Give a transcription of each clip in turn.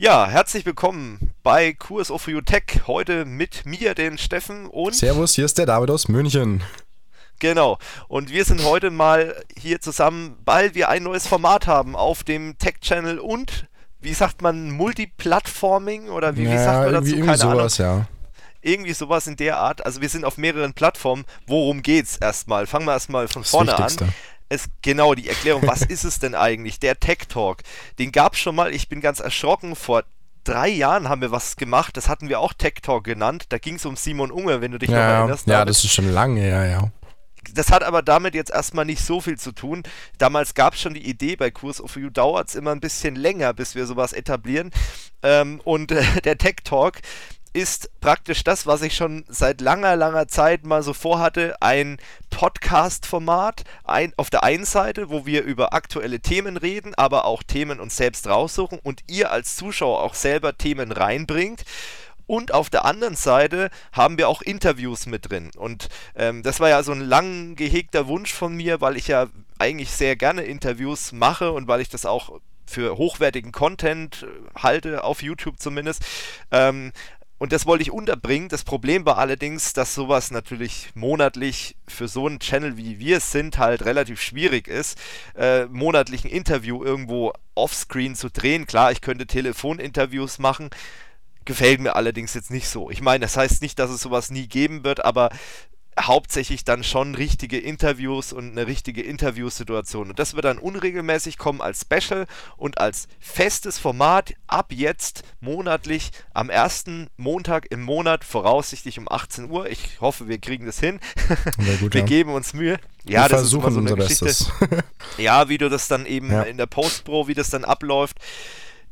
Ja, herzlich willkommen bei QSO for You Tech. Heute mit mir, den Steffen und. Servus, hier ist der David aus München. Genau. Und wir sind heute mal hier zusammen, weil wir ein neues Format haben auf dem Tech-Channel und, wie sagt man, Multiplattforming oder wie, ja, wie sagt man dazu? Irgendwie, irgendwie sowas, Ahnung. ja irgendwie sowas in der Art. Also wir sind auf mehreren Plattformen. Worum geht's erstmal? Fangen wir erstmal von das vorne Wichtigste. an. Es, genau, die Erklärung, was ist es denn eigentlich? Der Tech Talk, den gab es schon mal, ich bin ganz erschrocken, vor drei Jahren haben wir was gemacht, das hatten wir auch Tech Talk genannt, da ging es um Simon Unge, wenn du dich ja, noch erinnerst. Ja, das ist schon lange, ja, ja. Das hat aber damit jetzt erstmal nicht so viel zu tun. Damals gab es schon die Idee, bei Kurs of You dauert es immer ein bisschen länger, bis wir sowas etablieren. Ähm, und äh, der Tech Talk, ist praktisch das, was ich schon seit langer, langer Zeit mal so vorhatte, ein Podcast-Format ein, auf der einen Seite, wo wir über aktuelle Themen reden, aber auch Themen uns selbst raussuchen und ihr als Zuschauer auch selber Themen reinbringt. Und auf der anderen Seite haben wir auch Interviews mit drin. Und ähm, das war ja so ein lang gehegter Wunsch von mir, weil ich ja eigentlich sehr gerne Interviews mache und weil ich das auch für hochwertigen Content äh, halte, auf YouTube zumindest. Ähm, und das wollte ich unterbringen. Das Problem war allerdings, dass sowas natürlich monatlich für so einen Channel wie wir es sind halt relativ schwierig ist, äh, monatlich ein Interview irgendwo offscreen zu drehen. Klar, ich könnte Telefoninterviews machen. Gefällt mir allerdings jetzt nicht so. Ich meine, das heißt nicht, dass es sowas nie geben wird, aber hauptsächlich dann schon richtige Interviews und eine richtige Interviewsituation. Und das wird dann unregelmäßig kommen als Special und als festes Format ab jetzt monatlich am ersten Montag im Monat, voraussichtlich um 18 Uhr. Ich hoffe, wir kriegen das hin. Gut, wir ja. geben uns Mühe. Ja, wir das versuchen ist immer so eine Geschichte. Bestes. ja, wie du das dann eben Ja. in der Postpro, wie das dann abläuft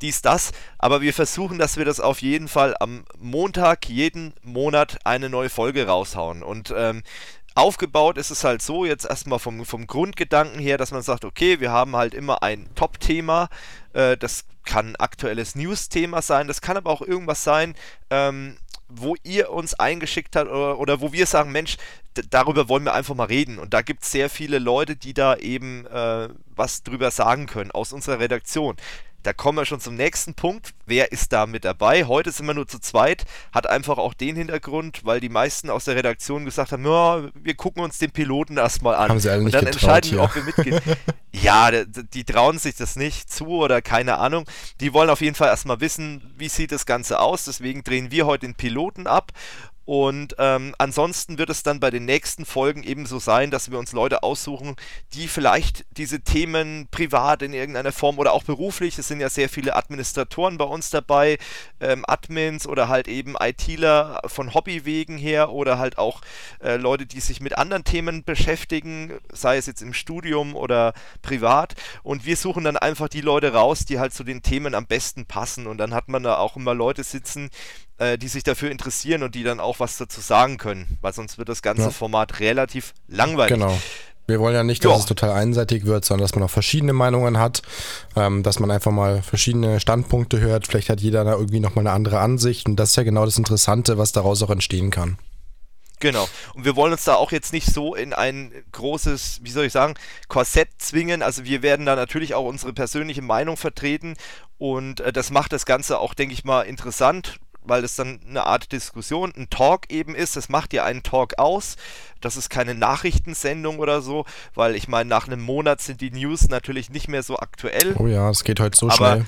dies, das. Aber wir versuchen, dass wir das auf jeden Fall am Montag jeden Monat eine neue Folge raushauen. Und ähm, aufgebaut ist es halt so, jetzt erstmal vom, vom Grundgedanken her, dass man sagt, okay, wir haben halt immer ein Top-Thema. Äh, das kann aktuelles News-Thema sein, das kann aber auch irgendwas sein, ähm, wo ihr uns eingeschickt habt oder, oder wo wir sagen, Mensch, darüber wollen wir einfach mal reden. Und da gibt es sehr viele Leute, die da eben äh, was drüber sagen können aus unserer Redaktion. Da kommen wir schon zum nächsten Punkt. Wer ist da mit dabei? Heute sind wir nur zu zweit. Hat einfach auch den Hintergrund, weil die meisten aus der Redaktion gesagt haben, ja, wir gucken uns den Piloten erstmal an. Haben sie alle Und nicht dann getraut entscheiden wir, hier. ob wir mitgehen. ja, d- d- die trauen sich das nicht zu oder keine Ahnung. Die wollen auf jeden Fall erstmal wissen, wie sieht das Ganze aus. Deswegen drehen wir heute den Piloten ab. Und ähm, ansonsten wird es dann bei den nächsten Folgen ebenso sein, dass wir uns Leute aussuchen, die vielleicht diese Themen privat in irgendeiner Form oder auch beruflich, es sind ja sehr viele Administratoren bei uns dabei, ähm, Admins oder halt eben ITler von Hobbywegen her oder halt auch äh, Leute, die sich mit anderen Themen beschäftigen, sei es jetzt im Studium oder privat. Und wir suchen dann einfach die Leute raus, die halt zu den Themen am besten passen. Und dann hat man da auch immer Leute sitzen, äh, die sich dafür interessieren und die dann auch was dazu sagen können, weil sonst wird das ganze Ja. Format relativ langweilig. Genau. Wir wollen ja nicht, dass Ja. es total einseitig wird, sondern dass man auch verschiedene Meinungen hat, ähm, dass man einfach mal verschiedene Standpunkte hört. Vielleicht hat jeder da irgendwie nochmal eine andere Ansicht und das ist ja genau das Interessante, was daraus auch entstehen kann. Genau. Und wir wollen uns da auch jetzt nicht so in ein großes, wie soll ich sagen, Korsett zwingen. Also wir werden da natürlich auch unsere persönliche Meinung vertreten und äh, das macht das Ganze auch, denke ich mal, interessant, weil es dann eine Art Diskussion, ein Talk eben ist. Das macht ja einen Talk aus. Das ist keine Nachrichtensendung oder so, weil ich meine, nach einem Monat sind die News natürlich nicht mehr so aktuell. Oh ja, es geht heute so Aber schnell.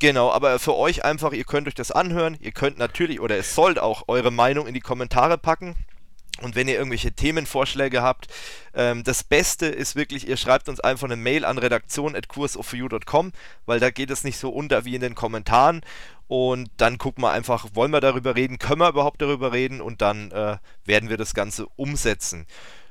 Genau, aber für euch einfach, ihr könnt euch das anhören, ihr könnt natürlich oder es sollt auch eure Meinung in die Kommentare packen. Und wenn ihr irgendwelche Themenvorschläge habt, ähm, das Beste ist wirklich, ihr schreibt uns einfach eine Mail an redaktion.kursoforyou.com, weil da geht es nicht so unter wie in den Kommentaren. Und dann gucken wir einfach, wollen wir darüber reden, können wir überhaupt darüber reden und dann äh, werden wir das Ganze umsetzen.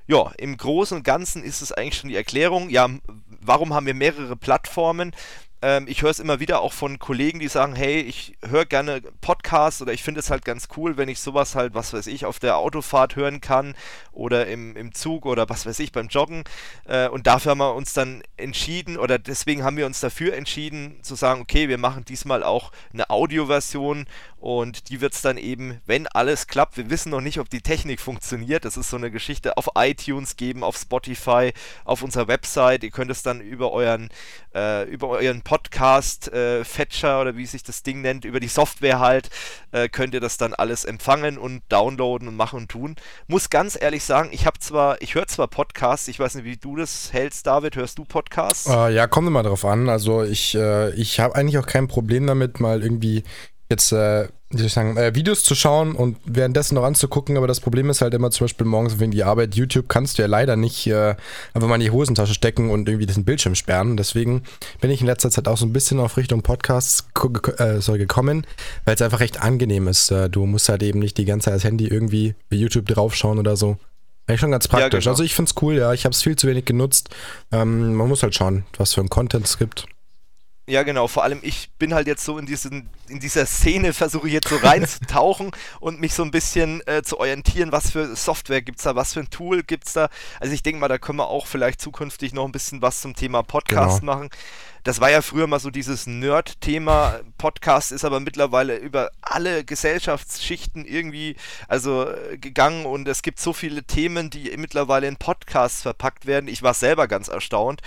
Ja, im Großen und Ganzen ist es eigentlich schon die Erklärung. Ja, warum haben wir mehrere Plattformen? Ähm, ich höre es immer wieder auch von Kollegen, die sagen, hey, ich höre gerne Podcasts oder ich finde es halt ganz cool, wenn ich sowas halt, was weiß ich, auf der Autofahrt hören kann oder im, im Zug oder was weiß ich, beim Joggen. Äh, und dafür haben wir uns dann entschieden oder deswegen haben wir uns dafür entschieden zu sagen, okay, wir machen diesmal auch eine Audioversion Und die wird es dann eben, wenn alles klappt, wir wissen noch nicht, ob die Technik funktioniert, das ist so eine Geschichte, auf iTunes geben, auf Spotify, auf unserer Website. Ihr könnt es dann über euren, äh, über euren Podcast-Fetcher äh, oder wie sich das Ding nennt, über die Software halt, äh, könnt ihr das dann alles empfangen und downloaden und machen und tun. Muss ganz ehrlich sagen, ich habe zwar, ich höre zwar Podcasts, ich weiß nicht, wie du das hältst, David, hörst du Podcasts? Äh, ja, kommt immer drauf an. Also ich, äh, ich habe eigentlich auch kein Problem damit, mal irgendwie jetzt, äh, wie soll ich sagen, äh, Videos zu schauen und währenddessen noch anzugucken, aber das Problem ist halt immer zum Beispiel morgens wegen die Arbeit, YouTube kannst du ja leider nicht äh, einfach mal in die Hosentasche stecken und irgendwie diesen Bildschirm sperren. Deswegen bin ich in letzter Zeit auch so ein bisschen auf Richtung Podcasts äh, sorry, gekommen, weil es einfach recht angenehm ist. Äh, du musst halt eben nicht die ganze Zeit das Handy irgendwie bei YouTube draufschauen oder so. Eigentlich schon ganz praktisch. Ja, genau. Also ich finde es cool, ja. Ich habe es viel zu wenig genutzt. Ähm, man muss halt schauen, was für ein Content es gibt. Ja, genau. Vor allem, ich bin halt jetzt so in, diesen, in dieser Szene, versuche jetzt so reinzutauchen und mich so ein bisschen äh, zu orientieren, was für Software gibt es da, was für ein Tool gibt es da. Also ich denke mal, da können wir auch vielleicht zukünftig noch ein bisschen was zum Thema Podcast genau. machen. Das war ja früher mal so dieses Nerd-Thema. Podcast ist aber mittlerweile über alle Gesellschaftsschichten irgendwie also äh, gegangen und es gibt so viele Themen, die mittlerweile in Podcasts verpackt werden. Ich war selber ganz erstaunt.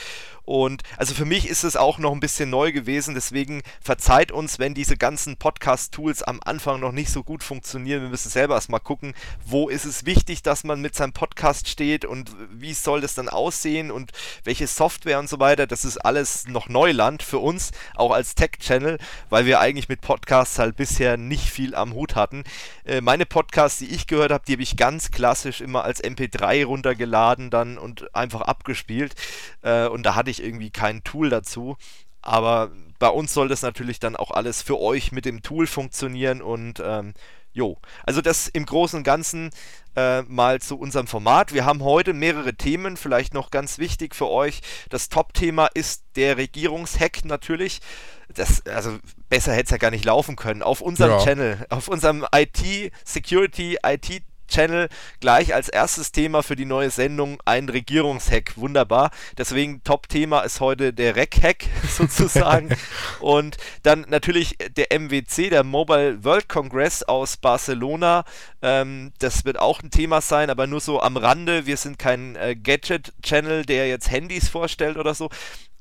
Und also für mich ist es auch noch ein bisschen neu gewesen, deswegen verzeiht uns, wenn diese ganzen Podcast-Tools am Anfang noch nicht so gut funktionieren. Wir müssen selber erstmal gucken, wo ist es wichtig, dass man mit seinem Podcast steht und wie soll das dann aussehen und welche Software und so weiter. Das ist alles noch Neuland für uns, auch als Tech-Channel, weil wir eigentlich mit Podcasts halt bisher nicht viel am Hut hatten. Äh, meine Podcasts, die ich gehört habe, die habe ich ganz klassisch immer als MP3 runtergeladen dann und einfach abgespielt. Äh, und da hatte ich irgendwie kein Tool dazu. Aber bei uns soll das natürlich dann auch alles für euch mit dem Tool funktionieren und ähm, jo. Also das im Großen und Ganzen äh, mal zu unserem Format. Wir haben heute mehrere Themen, vielleicht noch ganz wichtig für euch. Das Top-Thema ist der Regierungshack natürlich. Das, also besser hätte es ja gar nicht laufen können. Auf unserem ja. Channel, auf unserem IT-Security, IT Channel gleich als erstes Thema für die neue Sendung ein Regierungshack. Wunderbar. Deswegen Top-Thema ist heute der Rec-Hack sozusagen. Und dann natürlich der MWC, der Mobile World Congress aus Barcelona. Ähm, das wird auch ein Thema sein, aber nur so am Rande. Wir sind kein äh, Gadget-Channel, der jetzt Handys vorstellt oder so.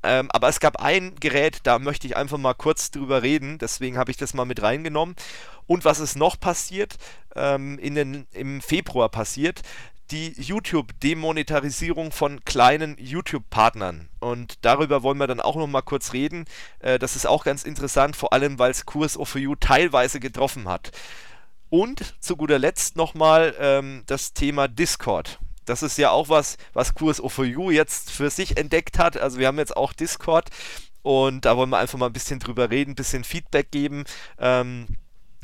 Ähm, aber es gab ein Gerät, da möchte ich einfach mal kurz drüber reden. Deswegen habe ich das mal mit reingenommen. Und was ist noch passiert? Ähm, in den, Im Februar passiert die YouTube-Demonetarisierung von kleinen YouTube-Partnern. Und darüber wollen wir dann auch noch mal kurz reden. Äh, das ist auch ganz interessant, vor allem weil es Kurs of You teilweise getroffen hat. Und zu guter Letzt nochmal ähm, das Thema Discord. Das ist ja auch was, was Kurs of You jetzt für sich entdeckt hat. Also wir haben jetzt auch Discord und da wollen wir einfach mal ein bisschen drüber reden, ein bisschen Feedback geben. Ähm,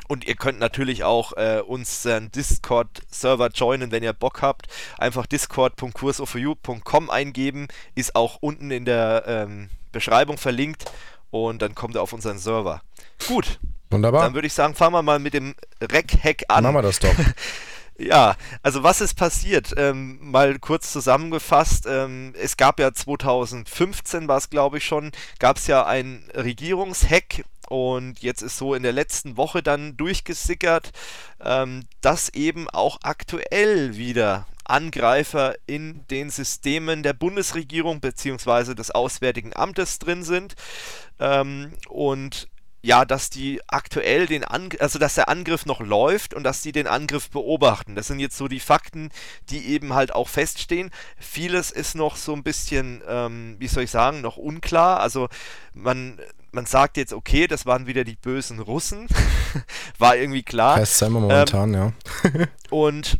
und ihr könnt natürlich auch äh, unseren Discord-Server joinen, wenn ihr Bock habt. Einfach discord.kursoforyou.com eingeben. Ist auch unten in der ähm, Beschreibung verlinkt. Und dann kommt ihr auf unseren Server. Gut. Wunderbar. Dann würde ich sagen, fangen wir mal mit dem Rec-Hack an. Machen wir das doch. Ja, also was ist passiert? Ähm, mal kurz zusammengefasst, ähm, es gab ja 2015, war es glaube ich schon, gab es ja ein Regierungshack und jetzt ist so in der letzten Woche dann durchgesickert, ähm, dass eben auch aktuell wieder Angreifer in den Systemen der Bundesregierung bzw. des Auswärtigen Amtes drin sind. Ähm, und ja, dass die aktuell den Angriff, also dass der Angriff noch läuft und dass die den Angriff beobachten. Das sind jetzt so die Fakten, die eben halt auch feststehen. Vieles ist noch so ein bisschen, ähm, wie soll ich sagen, noch unklar. Also man man sagt jetzt, okay, das waren wieder die bösen Russen. War irgendwie klar. Heißt wir momentan, ähm, ja. und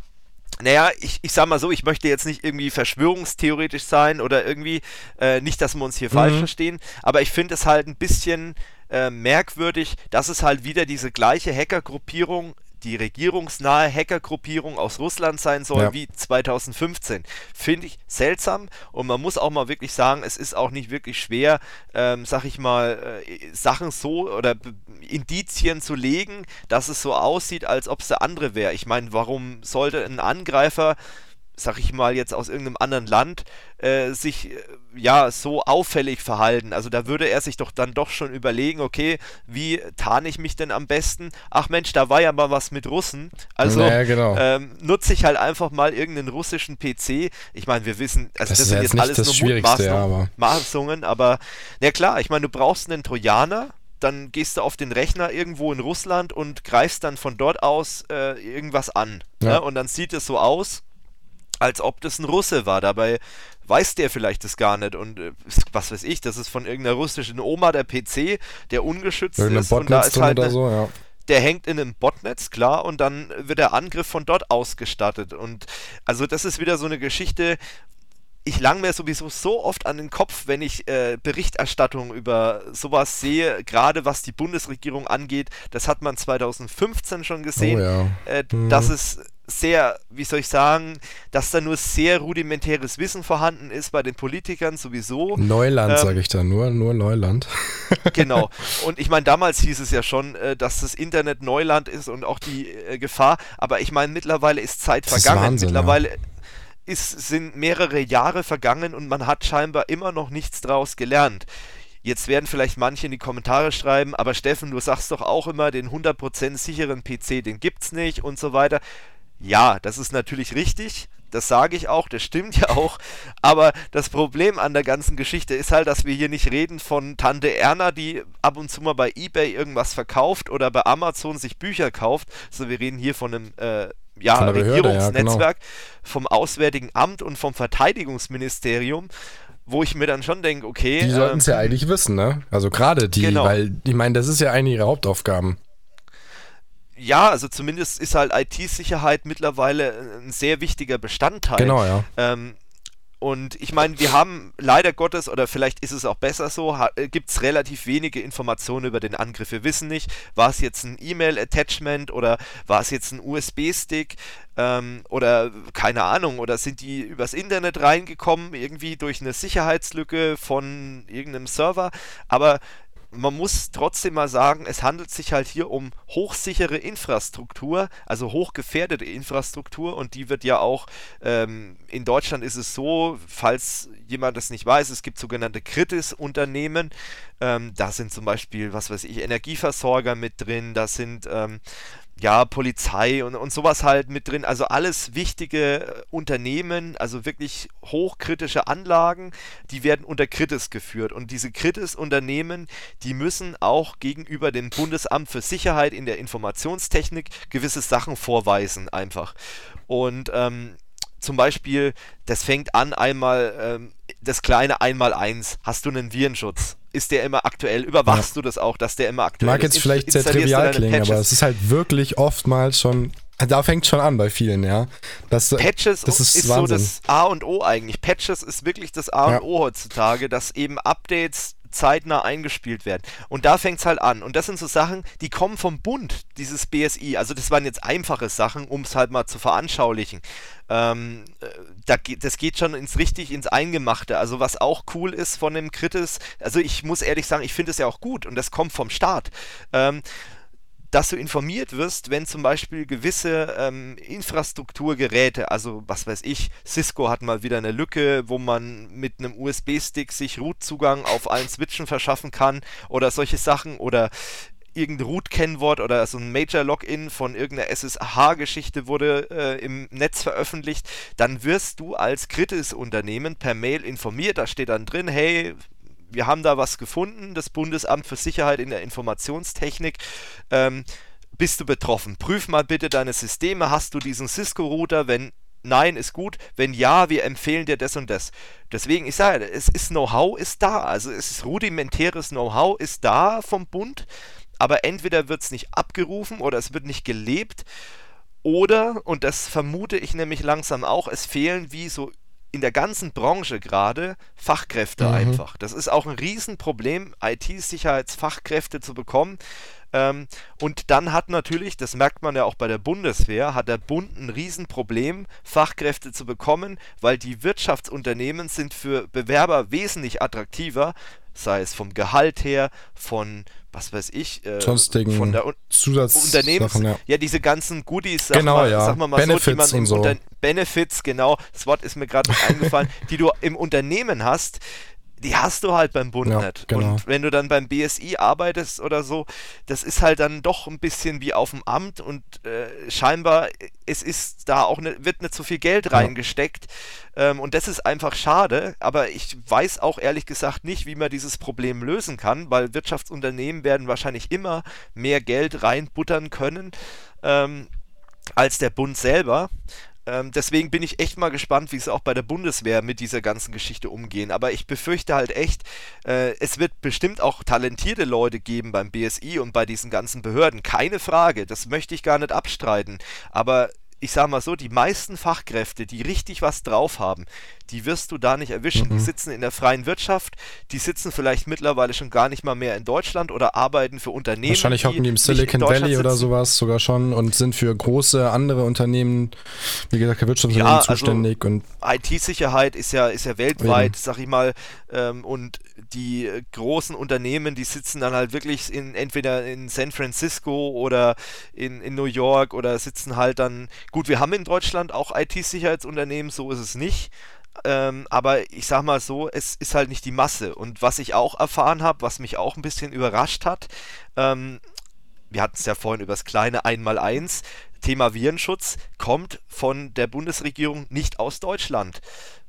naja, ich, ich sag mal so, ich möchte jetzt nicht irgendwie verschwörungstheoretisch sein oder irgendwie, äh, nicht, dass wir uns hier mhm. falsch verstehen, aber ich finde es halt ein bisschen äh, merkwürdig, dass es halt wieder diese gleiche Hackergruppierung die regierungsnahe Hackergruppierung aus Russland sein soll ja. wie 2015. Finde ich seltsam und man muss auch mal wirklich sagen, es ist auch nicht wirklich schwer, ähm, sag ich mal, äh, Sachen so oder Indizien zu legen, dass es so aussieht, als ob es der andere wäre. Ich meine, warum sollte ein Angreifer sag ich mal, jetzt aus irgendeinem anderen Land äh, sich äh, ja so auffällig verhalten. Also da würde er sich doch dann doch schon überlegen, okay, wie tarne ich mich denn am besten? Ach Mensch, da war ja mal was mit Russen. Also ja, genau. ähm, nutze ich halt einfach mal irgendeinen russischen PC. Ich meine, wir wissen, also das, Das ist sind jetzt jetzt alles nur ja, aber- Mutmaßungen, aber na klar, ich meine, du brauchst einen Trojaner, dann gehst du auf den Rechner irgendwo in Russland und greifst dann von dort aus äh, irgendwas an. Ja. Ne? Und dann sieht es so aus, als ob das ein Russe war. Dabei weiß der vielleicht das gar nicht und äh, was weiß ich, das ist von irgendeiner russischen Oma der PC, der ungeschützt Irgendein ist und da Botnetz ist halt oder eine, so, ja. der hängt in einem Botnetz, klar, und dann wird der Angriff von dort ausgestattet. Und also das ist wieder so eine Geschichte. Ich lang mir sowieso so oft an den Kopf, wenn ich äh, Berichterstattung über sowas sehe, gerade was die Bundesregierung angeht. Das hat man 2015 schon gesehen, Oh ja. äh, Mhm. dass es sehr, wie soll ich sagen, dass da nur sehr rudimentäres Wissen vorhanden ist bei den Politikern sowieso. Neuland, Ähm, sage ich da, nur, nur Neuland. Genau. Und ich meine, damals hieß es ja schon, äh, dass das Internet Neuland ist und auch die äh, Gefahr. Aber ich meine, mittlerweile ist Zeit Das ist vergangen. Wahnsinn, ja. mittlerweile ist, sind mehrere Jahre vergangen und man hat scheinbar immer noch nichts draus gelernt. Jetzt werden vielleicht manche in die Kommentare schreiben, aber Steffen, du sagst doch auch immer, den 100% sicheren PC, den gibt's nicht und so weiter. Ja, das ist natürlich richtig. Das sage ich auch, das stimmt ja auch. Aber das Problem an der ganzen Geschichte ist halt, dass wir hier nicht reden von Tante Erna, die ab und zu mal bei eBay irgendwas verkauft oder bei Amazon sich Bücher kauft. So, wir reden hier von einem äh, ja, Von Behörde, ja, genau. Regierungsnetzwerk, vom Auswärtigen Amt und vom Verteidigungsministerium, wo ich mir dann schon denke, okay. Die sollten es ähm, ja eigentlich wissen, ne? Also gerade die, Genau. weil ich meine, das ist ja eine ihrer Hauptaufgaben. Ja, also zumindest ist halt IT-Sicherheit mittlerweile ein sehr wichtiger Bestandteil. Genau, ja. Ähm, und ich meine, wir haben leider Gottes, oder vielleicht ist es auch besser so, gibt es relativ wenige Informationen über den Angriff. Wir wissen nicht, war es jetzt ein E-Mail-Attachment oder war es jetzt ein USB-Stick ähm, oder keine Ahnung, oder sind die übers Internet reingekommen, irgendwie durch eine Sicherheitslücke von irgendeinem Server. Aber man muss trotzdem mal sagen, es handelt sich halt hier um hochsichere Infrastruktur, also hochgefährdete Infrastruktur. Und die wird ja auch, ähm, in Deutschland ist es so, falls jemand das nicht weiß, es gibt sogenannte Kritis-Unternehmen, ähm, da sind zum Beispiel, was weiß ich, Energieversorger mit drin, da sind ähm, ja, Polizei und, und sowas halt mit drin. Also alles wichtige äh, Unternehmen, also wirklich hochkritische Anlagen, die werden unter Kritis geführt. Und diese Kritis-Unternehmen, die müssen auch gegenüber dem Bundesamt für Sicherheit in der Informationstechnik gewisse Sachen vorweisen einfach. Und ähm, zum Beispiel, das fängt an einmal, ähm, das kleine Einmaleins, hast du einen Virenschutz? Ist der immer aktuell? Überwachst du das auch, dass der immer aktuell Mag ist? jetzt vielleicht sehr trivial klingen, aber es ist halt wirklich oftmals schon. Da fängt schon an bei vielen, ja. Das, Patches das ist, ist, so das A und O eigentlich. Patches ist wirklich das A Ja. und O heutzutage, dass eben Updates zeitnah eingespielt werden. Und da fängt es halt an. Und das sind so Sachen, die kommen vom Bund, dieses BSI. Also das waren jetzt einfache Sachen, um es halt mal zu veranschaulichen. Ähm, äh, da das geht schon ins richtig ins Eingemachte. Also was auch cool ist von dem Kritis, also ich muss ehrlich sagen, ich finde es ja auch gut und das kommt vom Staat. Ähm, dass du informiert wirst, wenn zum Beispiel gewisse ähm, Infrastrukturgeräte, also was weiß ich, Cisco hat mal wieder eine Lücke, wo man mit einem USB-Stick sich Root-Zugang auf allen Switchen verschaffen kann oder solche Sachen oder irgendein Root-Kennwort oder so ein Major-Login von irgendeiner SSH-Geschichte wurde äh, im Netz veröffentlicht, dann wirst du als Kritis-Unternehmen per Mail informiert. Da steht dann drin, hey, wir haben da was gefunden, das Bundesamt für Sicherheit in der Informationstechnik. Ähm, bist du betroffen? Prüf mal bitte deine Systeme. Hast du diesen Cisco-Router? Wenn nein, ist gut. Wenn ja, wir empfehlen dir das und das. Deswegen, ich sage, es ist Know-how ist da. Also es ist rudimentäres Know-how ist da vom Bund. Aber entweder wird es nicht abgerufen oder es wird nicht gelebt. Oder, und das vermute ich nämlich langsam auch, es fehlen wie so in der ganzen Branche gerade Fachkräfte Mhm. einfach. Das ist auch ein Riesenproblem, IT-Sicherheitsfachkräfte zu bekommen. Ähm, und dann hat natürlich, das merkt man ja auch bei der Bundeswehr, hat der Bund ein Riesenproblem, Fachkräfte zu bekommen, weil die Wirtschaftsunternehmen sind für Bewerber wesentlich attraktiver, sei es vom Gehalt her, von was weiß ich, äh, Sonstigen von der Un Unternehmens, ja. ja. diese ganzen Goodies, sag genau, mal, ja. sag mal, mal Benefits so, die man so. Unter Benefits, genau, das Wort ist mir gerade eingefallen, die du im Unternehmen hast, die hast du halt beim Bund ja, nicht. Genau. Und wenn du dann beim BSI arbeitest oder so, das ist halt dann doch ein bisschen wie auf dem Amt und äh, scheinbar es ist da auch ne, wird nicht so viel Geld reingesteckt ja. ähm, und das ist einfach schade. Aber ich weiß auch ehrlich gesagt nicht, wie man dieses Problem lösen kann, weil Wirtschaftsunternehmen werden wahrscheinlich immer mehr Geld reinbuttern können. Ähm, als der Bund selber. Ähm, deswegen bin ich echt mal gespannt, wie es auch bei der Bundeswehr mit dieser ganzen Geschichte umgehen. Aber ich befürchte halt echt, äh, es wird bestimmt auch talentierte Leute geben beim BSI und bei diesen ganzen Behörden. Keine Frage, das möchte ich gar nicht abstreiten. Aber ich sag mal so, die meisten Fachkräfte, die richtig was drauf haben, die wirst du da nicht erwischen. Mhm. Die sitzen in der freien Wirtschaft, die sitzen vielleicht mittlerweile schon gar nicht mal mehr in Deutschland oder arbeiten für Unternehmen. Wahrscheinlich hocken die im Silicon Valley sitzen. oder sowas sogar schon und sind für große andere Unternehmen, wie gesagt, Wirtschaftsunternehmen ja, also zuständig. Also IT-Sicherheit ist ja, ist ja weltweit, Eben. sag ich mal, ähm, und die äh, großen Unternehmen, die sitzen dann halt wirklich in entweder in San Francisco oder in, in New York oder sitzen halt dann, gut, wir haben in Deutschland auch IT-Sicherheitsunternehmen, so ist es nicht. Ähm, aber ich sag mal so, es ist halt nicht die Masse. Und was ich auch erfahren habe, was mich auch ein bisschen überrascht hat, ähm, wir hatten es ja vorhin über das kleine Einmaleins, Thema Virenschutz kommt von der Bundesregierung nicht aus Deutschland.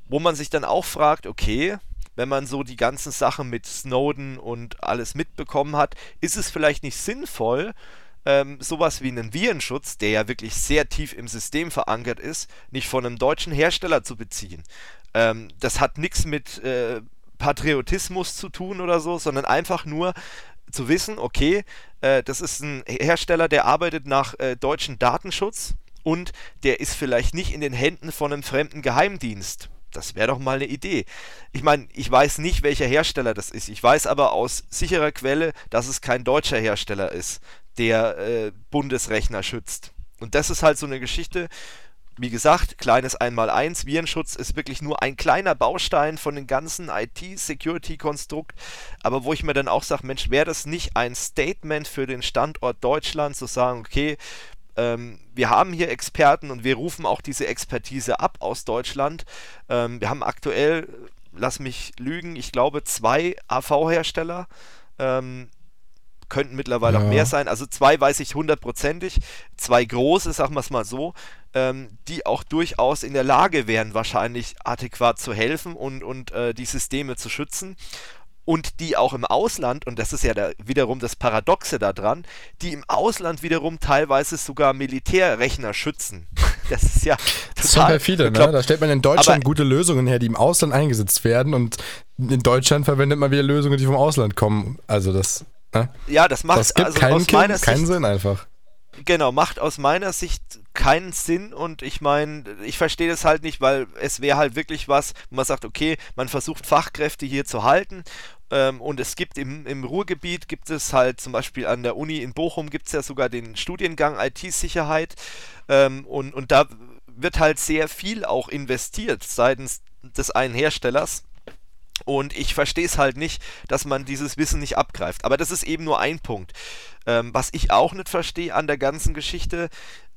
Wo man sich dann auch fragt, okay, wenn man so die ganzen Sachen mit Snowden und alles mitbekommen hat, ist es vielleicht nicht sinnvoll, ähm, sowas wie einen Virenschutz, der ja wirklich sehr tief im System verankert ist, nicht von einem deutschen Hersteller zu beziehen. Ähm, das hat nichts mit äh, Patriotismus zu tun oder so, sondern einfach nur zu wissen, okay, äh, das ist ein Hersteller, der arbeitet nach äh, deutschem Datenschutz und der ist vielleicht nicht in den Händen von einem fremden Geheimdienst. Das wäre doch mal eine Idee. Ich meine, ich weiß nicht, welcher Hersteller das ist. Ich weiß aber aus sicherer Quelle, dass es kein deutscher Hersteller ist, der äh, Bundesrechner schützt. Und das ist halt so eine Geschichte, wie gesagt, kleines Einmaleins. Virenschutz ist wirklich nur ein kleiner Baustein von dem ganzen IT-Security-Konstrukt. Aber wo ich mir dann auch sage, Mensch, wäre das nicht ein Statement für den Standort Deutschland, zu sagen, okay, ähm, wir haben hier Experten und wir rufen auch diese Expertise ab aus Deutschland. Ähm, wir haben aktuell, lass mich lügen, ich glaube zwei AV-Hersteller. Ähm, könnten mittlerweile ja. auch mehr sein. Also zwei weiß ich hundertprozentig, zwei große, sagen wir es mal so, ähm, die auch durchaus in der Lage wären, wahrscheinlich adäquat zu helfen und, und äh, die Systeme zu schützen und die auch im Ausland, und das ist ja der, wiederum das Paradoxe daran, die im Ausland wiederum teilweise sogar Militärrechner schützen. Das ist ja total das ist perfide, ne? Da stellt man in Deutschland Aber, gute Lösungen her, die im Ausland eingesetzt werden und in Deutschland verwendet man wieder Lösungen, die vom Ausland kommen. Also das. Ne? Ja, das macht das gibt also keinen, aus meiner keinen Sicht, Sinn einfach. Genau, macht aus meiner Sicht keinen Sinn und ich meine, ich verstehe das halt nicht, weil es wäre halt wirklich was, wo man sagt, okay, man versucht Fachkräfte hier zu halten ähm, und es gibt im, im Ruhrgebiet, gibt es halt zum Beispiel an der Uni in Bochum gibt es ja sogar den Studiengang IT-Sicherheit ähm, und, und da wird halt sehr viel auch investiert seitens des einen Herstellers und ich verstehe es halt nicht, dass man dieses Wissen nicht abgreift. Aber das ist eben nur ein Punkt. Ähm, was ich auch nicht verstehe an der ganzen Geschichte,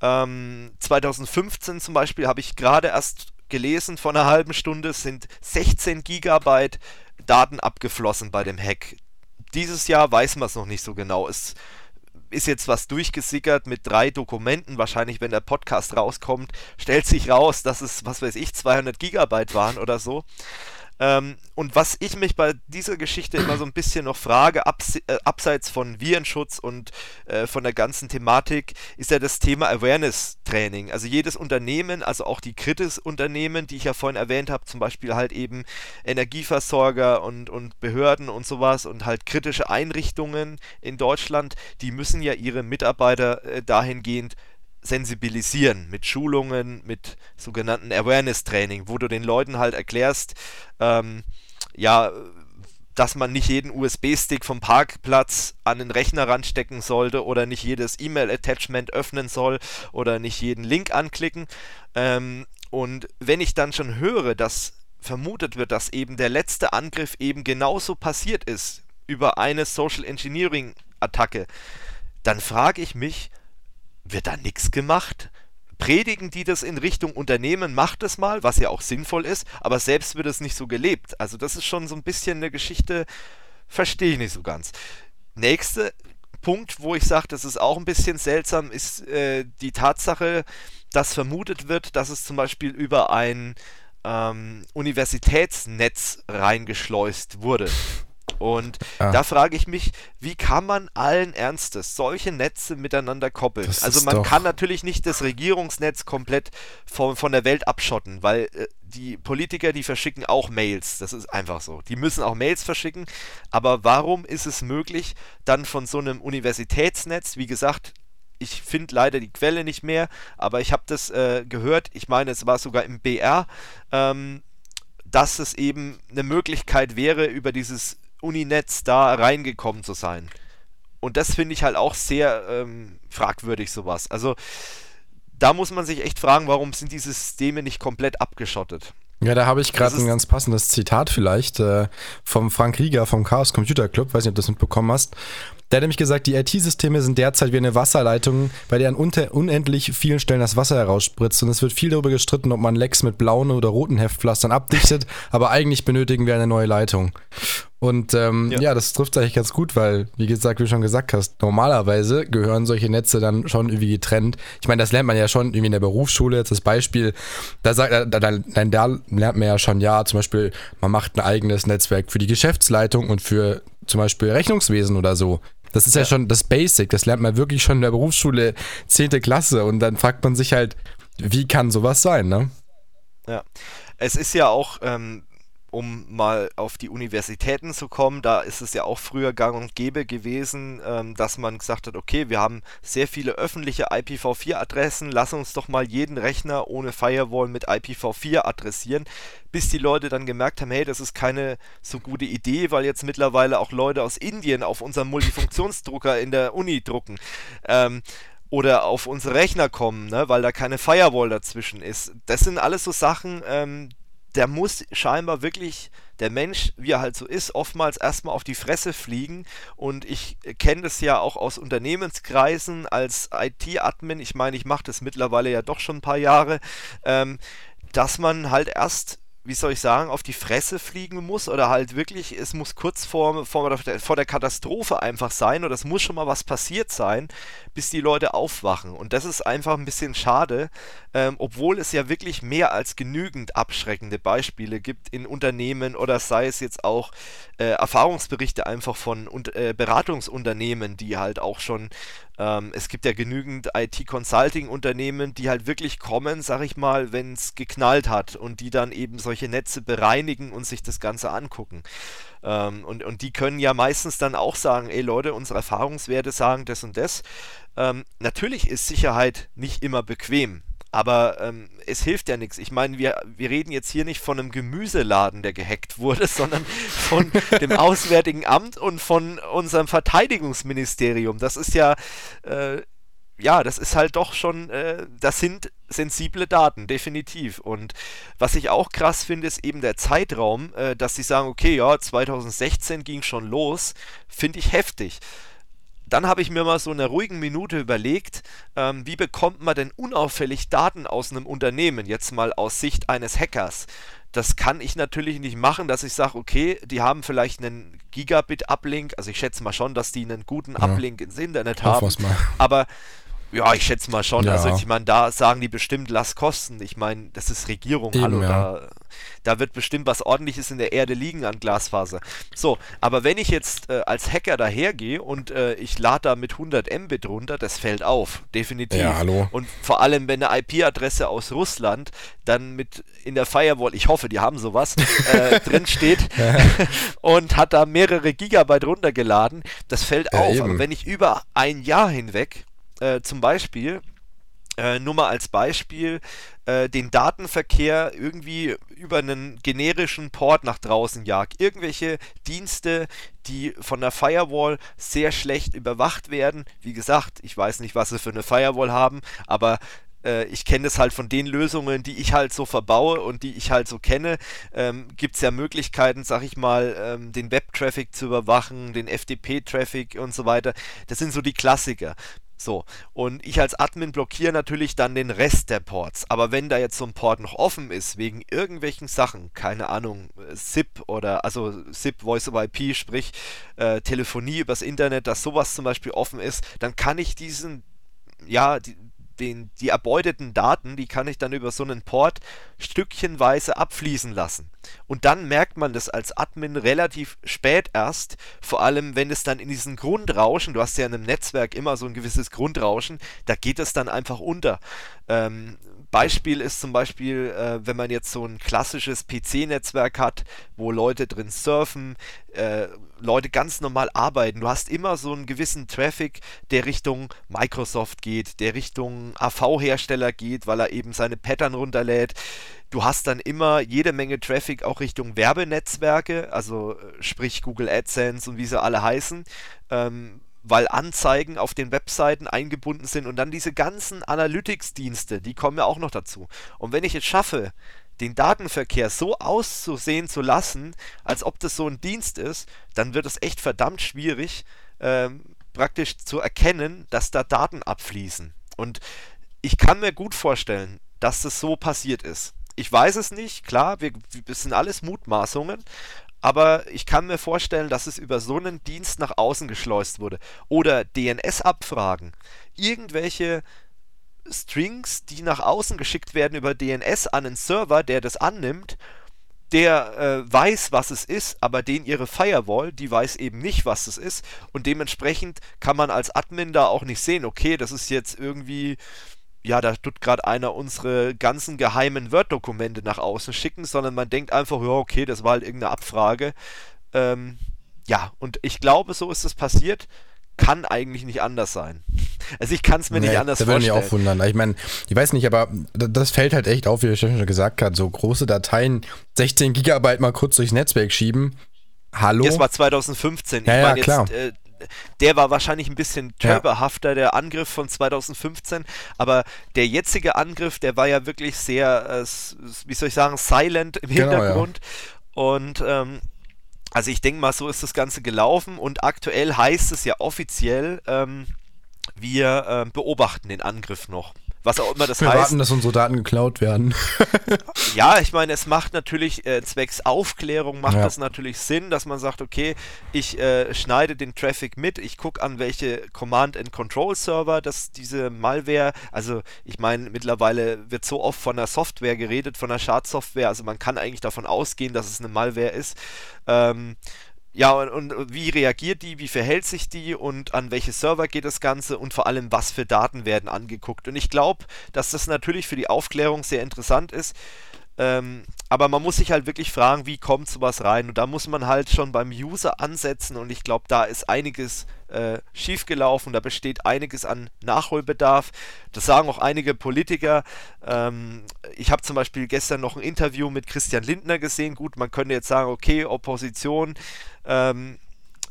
ähm, 2015 zum Beispiel habe ich gerade erst gelesen, vor einer halben Stunde sind 16 Gigabyte Daten abgeflossen bei dem Hack. Dieses Jahr weiß man es noch nicht so genau. Es ist jetzt was durchgesickert mit drei Dokumenten. Wahrscheinlich, wenn der Podcast rauskommt, stellt sich raus, dass es, was weiß ich, 200 Gigabyte waren oder so. Ähm, und was ich mich bei dieser Geschichte immer so ein bisschen noch frage, abs äh, abseits von Virenschutz und äh, von der ganzen Thematik, ist ja das Thema Awareness-Training. Also jedes Unternehmen, also auch die Kritis-Unternehmen, die ich ja vorhin erwähnt habe, zum Beispiel halt eben Energieversorger und, und Behörden und sowas und halt kritische Einrichtungen in Deutschland, die müssen ja ihre Mitarbeiter äh, dahingehend sensibilisieren mit Schulungen, mit sogenannten Awareness-Training, wo du den Leuten halt erklärst, ähm, ja, dass man nicht jeden USB-Stick vom Parkplatz an den Rechner ranstecken sollte oder nicht jedes E-Mail-Attachment öffnen soll oder nicht jeden Link anklicken. Ähm, und wenn ich dann schon höre, dass vermutet wird, dass eben der letzte Angriff eben genauso passiert ist über eine Social Engineering Attacke, dann frage ich mich, wird da nichts gemacht? Predigen die das in Richtung Unternehmen, macht es mal, was ja auch sinnvoll ist, aber selbst wird es nicht so gelebt. Also das ist schon so ein bisschen eine Geschichte, verstehe ich nicht so ganz. Nächste Punkt, wo ich sage, das ist auch ein bisschen seltsam, ist äh, die Tatsache, dass vermutet wird, dass es zum Beispiel über ein ähm, Universitätsnetz reingeschleust wurde. Und ah. da frage ich mich, wie kann man allen Ernstes solche Netze miteinander koppeln? Das also man kann natürlich nicht das Regierungsnetz komplett von, von der Welt abschotten, weil äh, die Politiker, die verschicken auch Mails. Das ist einfach so. Die müssen auch Mails verschicken. Aber warum ist es möglich, dann von so einem Universitätsnetz, wie gesagt, ich finde leider die Quelle nicht mehr, aber ich habe das äh, gehört, ich meine, es war sogar im BR, ähm, dass es eben eine Möglichkeit wäre, über dieses Uninetz da reingekommen zu sein. Und das finde ich halt auch sehr ähm, fragwürdig, sowas. Also da muss man sich echt fragen, warum sind diese Systeme nicht komplett abgeschottet? Ja, da habe ich gerade ein ganz passendes Zitat vielleicht äh, vom Frank Rieger vom Chaos Computer Club, weiß nicht, ob du das mitbekommen hast. Der hat nämlich gesagt, die IT-Systeme sind derzeit wie eine Wasserleitung, bei der an unendlich vielen Stellen das Wasser herausspritzt. Und es wird viel darüber gestritten, ob man Lecks mit blauen oder roten Heftpflastern abdichtet, aber eigentlich benötigen wir eine neue Leitung. Und ähm, ja. ja. das trifft eigentlich ganz gut, weil, wie gesagt, wie du schon gesagt hast, normalerweise gehören solche Netze dann schon irgendwie getrennt. Ich meine, das lernt man ja schon irgendwie in der Berufsschule. Jetzt das Beispiel, da, sagt, da, da, da lernt man ja schon, ja, zum Beispiel, man macht ein eigenes Netzwerk für die Geschäftsleitung und für zum Beispiel Rechnungswesen oder so. Das ist ja. ja schon das Basic, das lernt man wirklich schon in der Berufsschule 10. Klasse und dann fragt man sich halt, wie kann sowas sein, ne? Ja, es ist ja auch, ähm, um mal auf die Universitäten zu kommen, da ist es ja auch früher gang und gäbe gewesen, ähm, dass man gesagt hat, okay, wir haben sehr viele öffentliche IPv4-Adressen, lass uns doch mal jeden Rechner ohne Firewall mit IPv4 adressieren, bis die Leute dann gemerkt haben, hey, das ist keine so gute Idee, weil jetzt mittlerweile auch Leute aus Indien auf unserem Multifunktionsdrucker in der Uni drucken. Ähm, oder auf unsere Rechner kommen, ne, weil da keine Firewall dazwischen ist. Das sind alles so Sachen, ähm, der muss scheinbar wirklich, der Mensch, wie er halt so ist, oftmals erstmal auf die Fresse fliegen. Und ich kenne das ja auch aus Unternehmenskreisen als IT-Admin. Ich meine, ich mache das mittlerweile ja doch schon ein paar Jahre, ähm, dass man halt erst wie soll ich sagen, auf die Fresse fliegen muss oder halt wirklich, es muss kurz vor, vor, vor der Katastrophe einfach sein oder es muss schon mal was passiert sein, bis die Leute aufwachen. Und das ist einfach ein bisschen schade, ähm, obwohl es ja wirklich mehr als genügend abschreckende Beispiele gibt in Unternehmen oder sei es jetzt auch äh, Erfahrungsberichte einfach von und, äh, Beratungsunternehmen, die halt auch schon ähm, es gibt ja genügend IT-Consulting-Unternehmen, die halt wirklich kommen, sag ich mal, wenn es geknallt hat und die dann eben solche Netze bereinigen und sich das Ganze angucken. Ähm, und, und die können ja meistens dann auch sagen, ey Leute, unsere Erfahrungswerte sagen das und das. Ähm, natürlich ist Sicherheit nicht immer bequem. Aber ähm, es hilft ja nichts. Ich meine, wir, wir reden jetzt hier nicht von einem Gemüseladen, der gehackt wurde, sondern von dem Auswärtigen Amt und von unserem Verteidigungsministerium. Das ist ja, äh, ja, das ist halt doch schon, äh, das sind sensible Daten, definitiv. Und was ich auch krass finde, ist eben der Zeitraum, äh, dass sie sagen, okay, ja, 2016 ging schon los, finde ich heftig dann habe ich mir mal so in einer ruhigen Minute überlegt, ähm, wie bekommt man denn unauffällig Daten aus einem Unternehmen, jetzt mal aus Sicht eines Hackers. Das kann ich natürlich nicht machen, dass ich sage, okay, die haben vielleicht einen Gigabit-Uplink, also ich schätze mal schon, dass die einen guten ja. Uplink ins Internet haben, aber ja, ich schätze mal schon. Ja. Also ich meine, da sagen die bestimmt, lass kosten. Ich meine, das ist Regierung, Eben, hallo, ja. da, da wird bestimmt was ordentliches in der Erde liegen an Glasfaser. So, aber wenn ich jetzt äh, als Hacker dahergehe und äh, ich lade da mit 100 Mbit runter, das fällt auf, definitiv. Ja, hallo. Und vor allem, wenn eine IP-Adresse aus Russland dann mit in der Firewall, ich hoffe, die haben sowas, äh, drin steht und hat da mehrere Gigabyte runtergeladen, das fällt ja, auf. Eben. Aber wenn ich über ein Jahr hinweg äh, zum Beispiel, äh, nur mal als Beispiel, äh, den Datenverkehr irgendwie über einen generischen Port nach draußen jagt. Irgendwelche Dienste, die von der Firewall sehr schlecht überwacht werden. Wie gesagt, ich weiß nicht, was sie für eine Firewall haben, aber äh, ich kenne das halt von den Lösungen, die ich halt so verbaue und die ich halt so kenne, ähm, gibt es ja Möglichkeiten, sag ich mal, ähm, den Web-Traffic zu überwachen, den FTP-Traffic und so weiter. Das sind so die Klassiker. So, und ich als Admin blockiere natürlich dann den Rest der Ports. Aber wenn da jetzt so ein Port noch offen ist, wegen irgendwelchen Sachen, keine Ahnung, SIP oder, also SIP, Voice over IP, sprich äh, Telefonie übers Internet, dass sowas zum Beispiel offen ist, dann kann ich diesen, ja, die, den, die erbeuteten Daten, die kann ich dann über so einen Port stückchenweise abfließen lassen. Und dann merkt man das als Admin relativ spät erst, vor allem wenn es dann in diesen Grundrauschen, du hast ja in einem Netzwerk immer so ein gewisses Grundrauschen, da geht es dann einfach unter. Ähm, Beispiel ist zum Beispiel, äh, wenn man jetzt so ein klassisches PC-Netzwerk hat, wo Leute drin surfen, äh, Leute ganz normal arbeiten. Du hast immer so einen gewissen Traffic, der Richtung Microsoft geht, der Richtung AV-Hersteller geht, weil er eben seine Pattern runterlädt. Du hast dann immer jede Menge Traffic auch Richtung Werbenetzwerke, also äh, sprich Google AdSense und wie sie alle heißen. Ähm, weil Anzeigen auf den Webseiten eingebunden sind und dann diese ganzen Analytics-Dienste, die kommen ja auch noch dazu. Und wenn ich es schaffe, den Datenverkehr so auszusehen zu lassen, als ob das so ein Dienst ist, dann wird es echt verdammt schwierig, ähm, praktisch zu erkennen, dass da Daten abfließen. Und ich kann mir gut vorstellen, dass das so passiert ist. Ich weiß es nicht, klar, wir, wir sind alles Mutmaßungen, aber ich kann mir vorstellen, dass es über so einen Dienst nach außen geschleust wurde. Oder DNS-Abfragen. Irgendwelche Strings, die nach außen geschickt werden über DNS an einen Server, der das annimmt, der äh, weiß, was es ist, aber den ihre Firewall, die weiß eben nicht, was es ist. Und dementsprechend kann man als Admin da auch nicht sehen, okay, das ist jetzt irgendwie ja, da tut gerade einer unsere ganzen geheimen Word-Dokumente nach außen schicken, sondern man denkt einfach, ja, okay, das war halt irgendeine Abfrage. Ähm, ja, und ich glaube, so ist es passiert. Kann eigentlich nicht anders sein. Also ich kann es mir nee, nicht anders da vorstellen. Da würde mich auch wundern. Ich meine, ich weiß nicht, aber das fällt halt echt auf, wie ich schon gesagt habe. So große Dateien, 16 Gigabyte mal kurz durchs Netzwerk schieben. Hallo? Das war 2015. Ja, ich ja, klar. Jetzt, äh, der war wahrscheinlich ein bisschen törperhafter, ja. der Angriff von 2015, aber der jetzige Angriff, der war ja wirklich sehr, äh, wie soll ich sagen, silent im genau, Hintergrund. Ja. Und ähm, also ich denke mal, so ist das Ganze gelaufen und aktuell heißt es ja offiziell, ähm, wir äh, beobachten den Angriff noch was auch immer das Wir heißt. Wir warten, dass unsere Daten geklaut werden. ja, ich meine, es macht natürlich äh, zwecks Aufklärung macht ja. das natürlich Sinn, dass man sagt, okay, ich äh, schneide den Traffic mit, ich gucke an welche Command and Control Server, dass diese Malware, also ich meine, mittlerweile wird so oft von der Software geredet, von der Schadsoftware, also man kann eigentlich davon ausgehen, dass es eine Malware ist. Ähm, ja, und, und, wie reagiert die, wie verhält sich die und an welche Server geht das Ganze und vor allem, was für Daten werden angeguckt. Und ich glaube, dass das natürlich für die Aufklärung sehr interessant ist. Ähm, aber man muss sich halt wirklich fragen, wie kommt sowas rein? Und da muss man halt schon beim User ansetzen und ich glaube, da ist einiges äh, schiefgelaufen, da besteht einiges an Nachholbedarf. Das sagen auch einige Politiker. Ähm, ich habe zum Beispiel gestern noch ein Interview mit Christian Lindner gesehen. Gut, man könnte jetzt sagen, okay, Opposition. Ähm,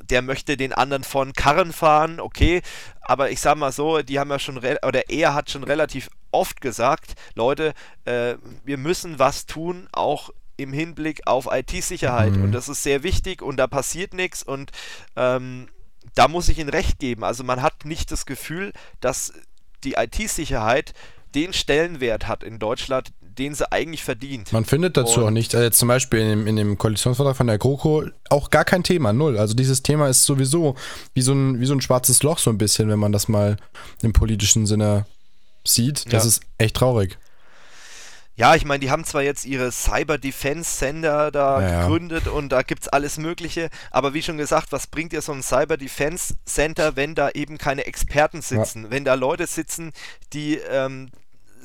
der möchte den anderen von Karren fahren, okay, aber ich sag mal so, die haben ja schon, oder er hat schon relativ oft gesagt, Leute, äh, wir müssen was tun, auch im Hinblick auf IT-Sicherheit mhm. und das ist sehr wichtig und da passiert nichts und ähm, da muss ich Ihnen recht geben. Also man hat nicht das Gefühl, dass die IT-Sicherheit den Stellenwert hat in Deutschland, den sie eigentlich verdient. Man findet dazu und auch nicht, also zum Beispiel in dem, in dem Koalitionsvertrag von der GroKo auch gar kein Thema, null. Also dieses Thema ist sowieso wie so ein, wie so ein schwarzes Loch so ein bisschen, wenn man das mal im politischen Sinne sieht. Das ja. ist echt traurig. Ja, ich meine, die haben zwar jetzt ihre Cyber Defense Sender da ja, gegründet ja. und da gibt es alles Mögliche, aber wie schon gesagt, was bringt dir so ein Cyber Defense Center, wenn da eben keine Experten sitzen, ja. wenn da Leute sitzen, die ähm,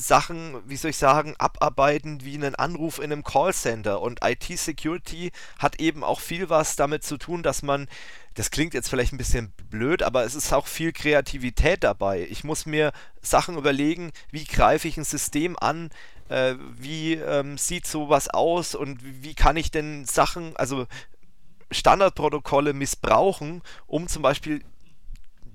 Sachen, wie soll ich sagen, abarbeiten wie einen Anruf in einem Callcenter und IT-Security hat eben auch viel was damit zu tun, dass man das klingt jetzt vielleicht ein bisschen blöd, aber es ist auch viel Kreativität dabei. Ich muss mir Sachen überlegen, wie greife ich ein System an, äh, wie ähm, sieht sowas aus und wie, wie kann ich denn Sachen, also Standardprotokolle missbrauchen, um zum Beispiel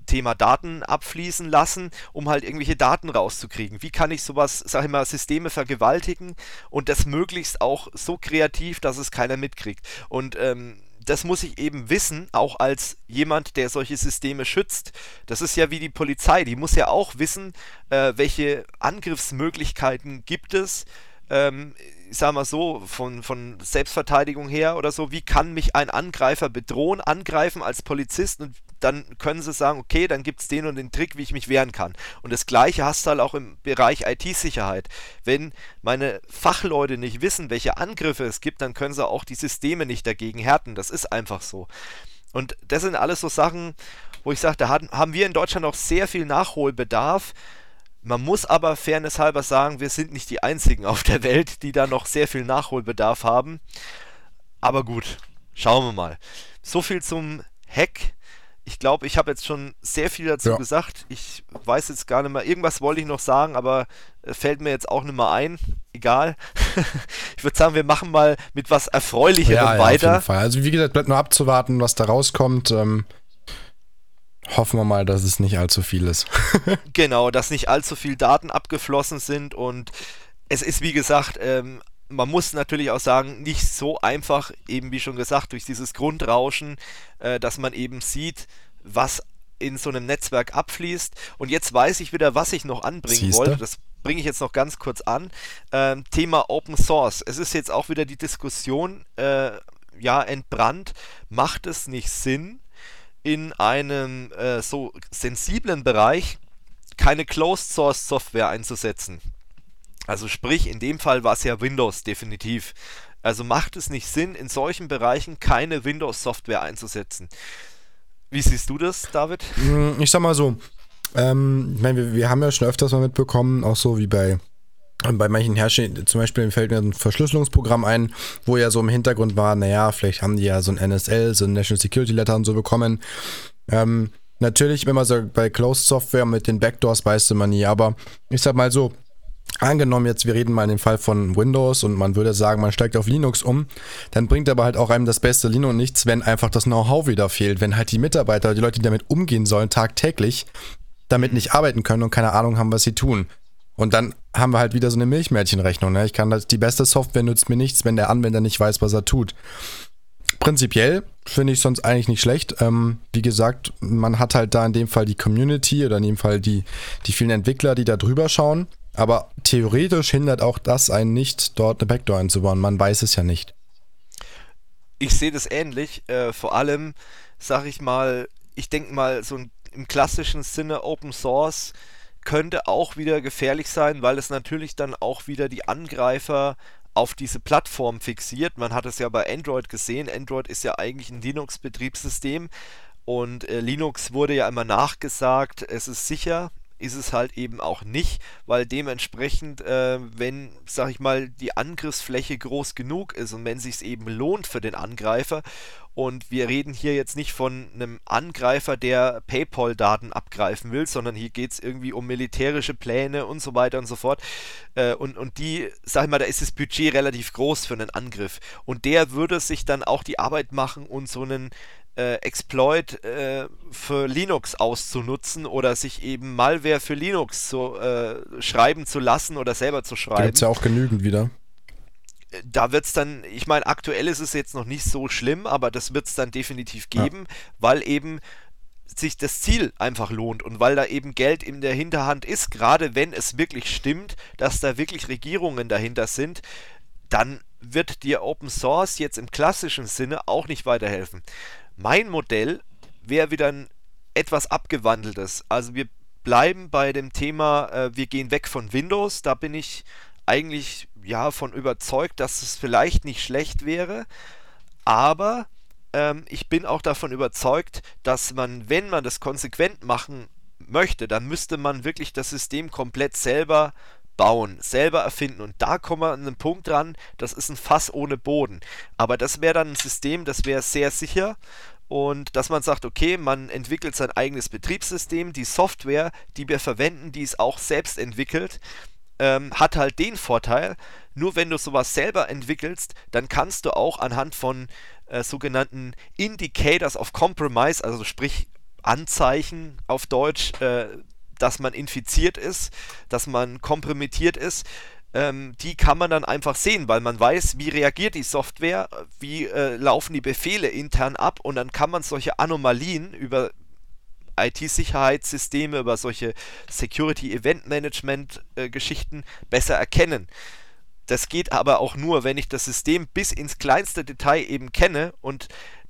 Thema Daten abfließen lassen, um halt irgendwelche Daten rauszukriegen. Wie kann ich sowas, sag ich mal, Systeme vergewaltigen und das möglichst auch so kreativ, dass es keiner mitkriegt. Und ähm, das muss ich eben wissen, auch als jemand, der solche Systeme schützt. Das ist ja wie die Polizei, die muss ja auch wissen, äh, welche Angriffsmöglichkeiten gibt es. Ähm, ich sag mal so, von, von Selbstverteidigung her oder so, wie kann mich ein Angreifer bedrohen, angreifen als Polizist und dann können sie sagen, okay, dann gibt es den und den Trick, wie ich mich wehren kann. Und das gleiche hast du halt auch im Bereich IT-Sicherheit. Wenn meine Fachleute nicht wissen, welche Angriffe es gibt, dann können sie auch die Systeme nicht dagegen härten. Das ist einfach so. Und das sind alles so Sachen, wo ich sage, da haben wir in Deutschland noch sehr viel Nachholbedarf. Man muss aber fairnesshalber sagen, wir sind nicht die einzigen auf der Welt, die da noch sehr viel Nachholbedarf haben. Aber gut, schauen wir mal. So viel zum Hack ich glaube, ich habe jetzt schon sehr viel dazu ja. gesagt. Ich weiß jetzt gar nicht mehr. Irgendwas wollte ich noch sagen, aber fällt mir jetzt auch nicht mehr ein. Egal. ich würde sagen, wir machen mal mit was Erfreulicherem ja, ja, weiter. Auf jeden Fall. Also wie gesagt, bleibt nur abzuwarten, was da rauskommt. Ähm, hoffen wir mal, dass es nicht allzu viel ist. genau, dass nicht allzu viel Daten abgeflossen sind und es ist wie gesagt ähm, man muss natürlich auch sagen, nicht so einfach, eben wie schon gesagt, durch dieses Grundrauschen, äh, dass man eben sieht, was in so einem Netzwerk abfließt. Und jetzt weiß ich wieder, was ich noch anbringen Siehste? wollte. Das bringe ich jetzt noch ganz kurz an. Ähm, Thema Open Source. Es ist jetzt auch wieder die Diskussion, äh, ja, entbrannt. Macht es nicht Sinn, in einem äh, so sensiblen Bereich keine Closed Source Software einzusetzen? Also sprich, in dem Fall war es ja Windows definitiv. Also macht es nicht Sinn, in solchen Bereichen keine Windows-Software einzusetzen. Wie siehst du das, David? Hm, ich sag mal so, ähm, ich meine, wir, wir, haben ja schon öfters mal mitbekommen, auch so wie bei, bei manchen Herstellern, zum Beispiel fällt mir ein Verschlüsselungsprogramm ein, wo ja so im Hintergrund war, naja, vielleicht haben die ja so ein NSL, so ein National Security Letter und so bekommen. Ähm, natürlich, wenn man so bei Closed Software mit den Backdoors weißt du man nie, aber ich sag mal so, Angenommen jetzt, wir reden mal in dem Fall von Windows und man würde sagen, man steigt auf Linux um, dann bringt aber halt auch einem das beste Linux nichts, wenn einfach das Know-how wieder fehlt, wenn halt die Mitarbeiter, die Leute, die damit umgehen sollen, tagtäglich damit nicht arbeiten können und keine Ahnung haben, was sie tun. Und dann haben wir halt wieder so eine Milchmädchenrechnung. Ne? Ich kann das, die beste Software nützt mir nichts, wenn der Anwender nicht weiß, was er tut. Prinzipiell finde ich sonst eigentlich nicht schlecht. Ähm, wie gesagt, man hat halt da in dem Fall die Community oder in dem Fall die, die vielen Entwickler, die da drüber schauen. Aber theoretisch hindert auch das einen nicht, dort eine Backdoor einzubauen. Man weiß es ja nicht. Ich sehe das ähnlich. Äh, vor allem, sag ich mal, ich denke mal, so ein, im klassischen Sinne Open Source könnte auch wieder gefährlich sein, weil es natürlich dann auch wieder die Angreifer auf diese Plattform fixiert. Man hat es ja bei Android gesehen. Android ist ja eigentlich ein Linux-Betriebssystem und äh, Linux wurde ja immer nachgesagt, es ist sicher ist es halt eben auch nicht, weil dementsprechend, äh, wenn, sag ich mal, die Angriffsfläche groß genug ist und wenn sich eben lohnt für den Angreifer und wir reden hier jetzt nicht von einem Angreifer, der PayPal-Daten abgreifen will, sondern hier geht es irgendwie um militärische Pläne und so weiter und so fort. Äh, und, und die, sag ich mal, da ist das Budget relativ groß für einen Angriff. Und der würde sich dann auch die Arbeit machen und so einen äh, Exploit äh, für Linux auszunutzen oder sich eben Malware für Linux zu äh, schreiben zu lassen oder selber zu schreiben. Da gibt es ja auch genügend wieder. Äh, da wird es dann, ich meine, aktuell ist es jetzt noch nicht so schlimm, aber das wird es dann definitiv geben, ja. weil eben sich das Ziel einfach lohnt und weil da eben Geld in der Hinterhand ist, gerade wenn es wirklich stimmt, dass da wirklich Regierungen dahinter sind, dann wird dir Open Source jetzt im klassischen Sinne auch nicht weiterhelfen. Mein Modell wäre wieder ein etwas abgewandeltes. Also wir bleiben bei dem Thema, äh, wir gehen weg von Windows. Da bin ich eigentlich ja von überzeugt, dass es vielleicht nicht schlecht wäre. Aber ähm, ich bin auch davon überzeugt, dass man, wenn man das konsequent machen möchte, dann müsste man wirklich das System komplett selber bauen, selber erfinden. Und da kommen wir an einen Punkt dran, das ist ein Fass ohne Boden. Aber das wäre dann ein System, das wäre sehr sicher. Und dass man sagt, okay, man entwickelt sein eigenes Betriebssystem, die Software, die wir verwenden, die ist auch selbst entwickelt, ähm, hat halt den Vorteil, nur wenn du sowas selber entwickelst, dann kannst du auch anhand von äh, sogenannten Indicators of Compromise, also sprich Anzeichen auf Deutsch, äh, dass man infiziert ist, dass man kompromittiert ist, ähm, die kann man dann einfach sehen, weil man weiß, wie reagiert die Software, wie äh, laufen die Befehle intern ab und dann kann man solche Anomalien über IT-Sicherheitssysteme, über solche Security-Event-Management-Geschichten besser erkennen. Das geht aber auch nur, wenn ich das System bis ins kleinste Detail eben kenne und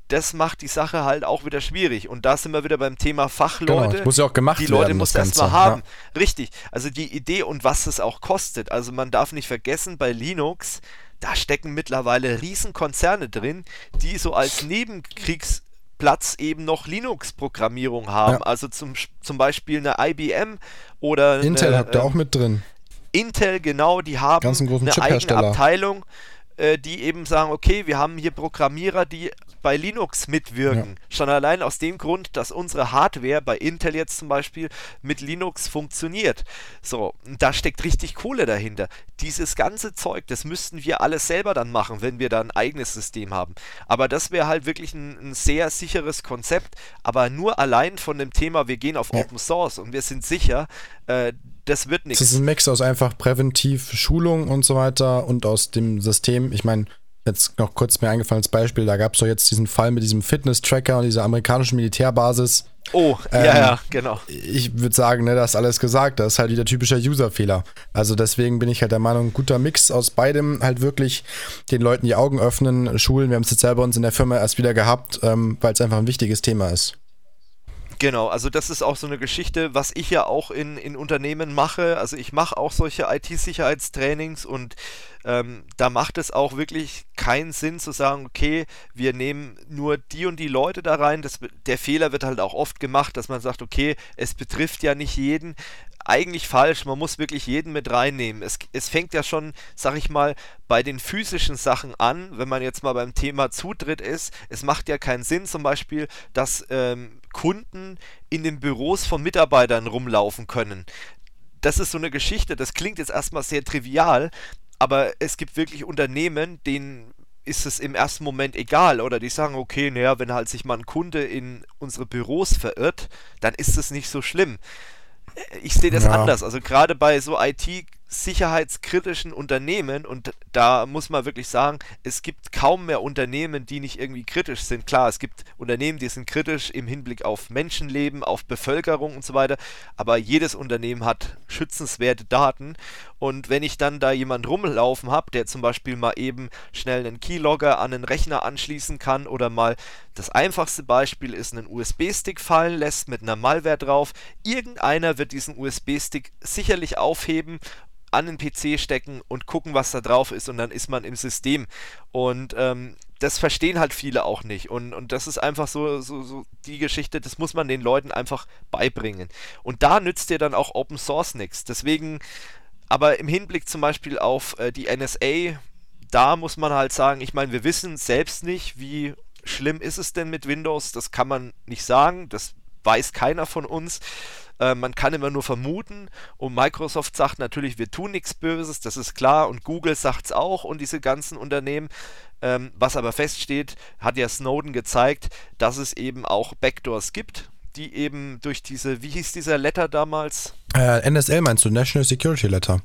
das macht die Sache halt auch wieder schwierig. Und da sind wir wieder beim Thema Fachleute. Genau, muss ja auch gemacht die Leute muss erstmal haben. Ja. Richtig. Also die Idee und was es auch kostet. Also man darf nicht vergessen, bei Linux, da stecken mittlerweile Riesenkonzerne drin, die so als Nebenkriegsplatz eben noch Linux-Programmierung haben. Ja. Also zum, zum Beispiel eine IBM oder Intel eine, habt ihr äh, auch mit drin. Intel, genau, die haben eine eigene Abteilung, äh, die eben sagen, okay, wir haben hier Programmierer, die bei Linux mitwirken. Ja. Schon allein aus dem Grund, dass unsere Hardware bei Intel jetzt zum Beispiel mit Linux funktioniert. So, da steckt richtig Kohle dahinter. Dieses ganze Zeug, das müssten wir alles selber dann machen, wenn wir da ein eigenes System haben. Aber das wäre halt wirklich ein, ein, sehr sicheres Konzept. Aber nur allein von dem Thema, wir gehen auf ja. Open Source und wir sind sicher, äh, das wird nichts. Das ist ein Mix aus einfach präventiv Schulung und so weiter und aus dem System. Ich meine, jetzt noch kurz mir eingefallen als Beispiel, da gab es doch jetzt diesen Fall mit diesem Fitness-Tracker und dieser amerikanischen Militärbasis. Oh, ähm, ja, ja, genau. Ich würde sagen, ne, das ist alles gesagt. Das ist halt wieder typischer User-Fehler. Also deswegen bin ich halt der Meinung, ein guter Mix aus beidem, halt wirklich den Leuten die Augen öffnen, schulen. Wir haben es jetzt selber uns in der Firma erst wieder gehabt, ähm, weil es einfach ein wichtiges Thema ist. Genau, also das ist auch so eine Geschichte, was ich ja auch in, in Unternehmen mache. Also ich mache auch solche IT-Sicherheitstrainings und ähm, da macht es auch wirklich keinen Sinn zu sagen, okay, wir nehmen nur die und die Leute da rein. Das, der Fehler wird halt auch oft gemacht, dass man sagt, okay, es betrifft ja nicht jeden eigentlich falsch. Man muss wirklich jeden mit reinnehmen. Es, es fängt ja schon, sag ich mal, bei den physischen Sachen an, wenn man jetzt mal beim Thema Zutritt ist. Es macht ja keinen Sinn, zum Beispiel, dass ähm, Kunden in den Büros von Mitarbeitern rumlaufen können. Das ist so eine Geschichte, das klingt jetzt erstmal sehr trivial, aber es gibt wirklich Unternehmen, denen ist es im ersten Moment egal oder die sagen, okay, naja, wenn halt sich mal ein Kunde in unsere Büros verirrt, dann ist es nicht so schlimm ich sehe das ja. anders. Also gerade bei so IT sicherheitskritischen Unternehmen und da muss man wirklich sagen, es gibt kaum mehr Unternehmen, die nicht irgendwie kritisch sind. Klar, es gibt Unternehmen, die sind kritisch im Hinblick auf Menschenleben, auf Bevölkerung und so weiter, aber jedes Unternehmen hat schützenswerte Daten und wenn ich dann da jemand rumlaufen habe, der zum Beispiel mal eben schnell einen Keylogger an einen Rechner anschließen kann oder mal das einfachste Beispiel ist einen USB-Stick fallen lässt mit einer Malware drauf, irgendeiner wird diesen USB-Stick sicherlich aufheben an den PC stecken und gucken, was da drauf ist und dann ist man im System. Und ähm, das verstehen halt viele auch nicht. Und, und das ist einfach so, so, so die Geschichte, das muss man den Leuten einfach beibringen. Und da nützt dir dann auch Open Source nichts. Deswegen, aber im Hinblick zum Beispiel auf äh, die NSA, da muss man halt sagen, ich meine, wir wissen selbst nicht, wie schlimm ist es denn mit Windows. Das kann man nicht sagen. Das weiß keiner von uns. Äh, man kann immer nur vermuten und Microsoft sagt natürlich, wir tun nichts Böses, das ist klar und Google sagt es auch und diese ganzen Unternehmen. Ähm, was aber feststeht, hat ja Snowden gezeigt, dass es eben auch Backdoors gibt, die eben durch diese, wie hieß dieser Letter damals? Äh, NSL meinst du, National Security Letter.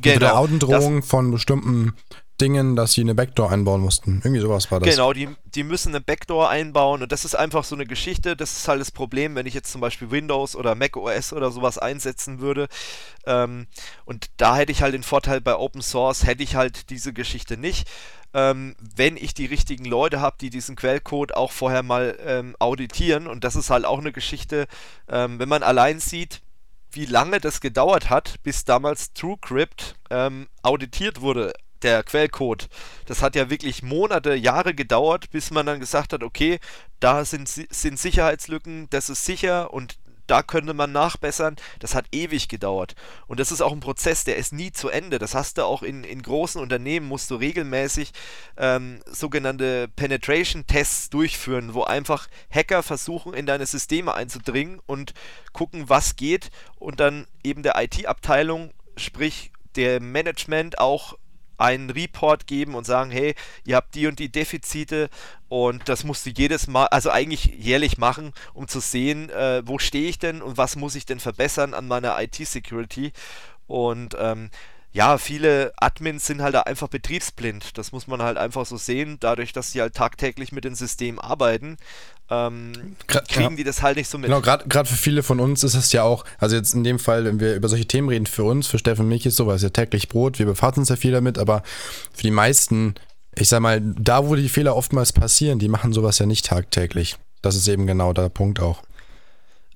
Genau. Mit der Audendrohung von bestimmten Dingen, dass sie eine Backdoor einbauen mussten. Irgendwie sowas war das. Genau, die, die müssen eine Backdoor einbauen und das ist einfach so eine Geschichte. Das ist halt das Problem, wenn ich jetzt zum Beispiel Windows oder Mac OS oder sowas einsetzen würde. Ähm, und da hätte ich halt den Vorteil bei Open Source, hätte ich halt diese Geschichte nicht. Ähm, wenn ich die richtigen Leute habe, die diesen Quellcode auch vorher mal ähm, auditieren. Und das ist halt auch eine Geschichte, ähm, wenn man allein sieht, wie lange das gedauert hat, bis damals TrueCrypt ähm, auditiert wurde der Quellcode. Das hat ja wirklich Monate, Jahre gedauert, bis man dann gesagt hat, okay, da sind, sind Sicherheitslücken, das ist sicher und da könnte man nachbessern. Das hat ewig gedauert. Und das ist auch ein Prozess, der ist nie zu Ende. Das hast du auch in, in großen Unternehmen, musst du regelmäßig ähm, sogenannte Penetration-Tests durchführen, wo einfach Hacker versuchen, in deine Systeme einzudringen und gucken, was geht und dann eben der IT-Abteilung, sprich der Management auch einen Report geben und sagen, hey, ihr habt die und die Defizite und das musst du jedes Mal, also eigentlich jährlich machen, um zu sehen, äh, wo stehe ich denn und was muss ich denn verbessern an meiner IT-Security. Und ähm, ja, viele Admins sind halt einfach betriebsblind. Das muss man halt einfach so sehen, dadurch, dass sie halt tagtäglich mit dem System arbeiten ähm, kriegen ja. die das halt nicht so mit. Genau, gerade für viele von uns ist es ja auch, also jetzt in dem Fall, wenn wir über solche Themen reden, für uns, für Steffen und mich ist sowas ja täglich Brot, wir befassen uns ja viel damit, aber für die meisten, ich sag mal, da wo die Fehler oftmals passieren, die machen sowas ja nicht tagtäglich. Das ist eben genau der Punkt auch.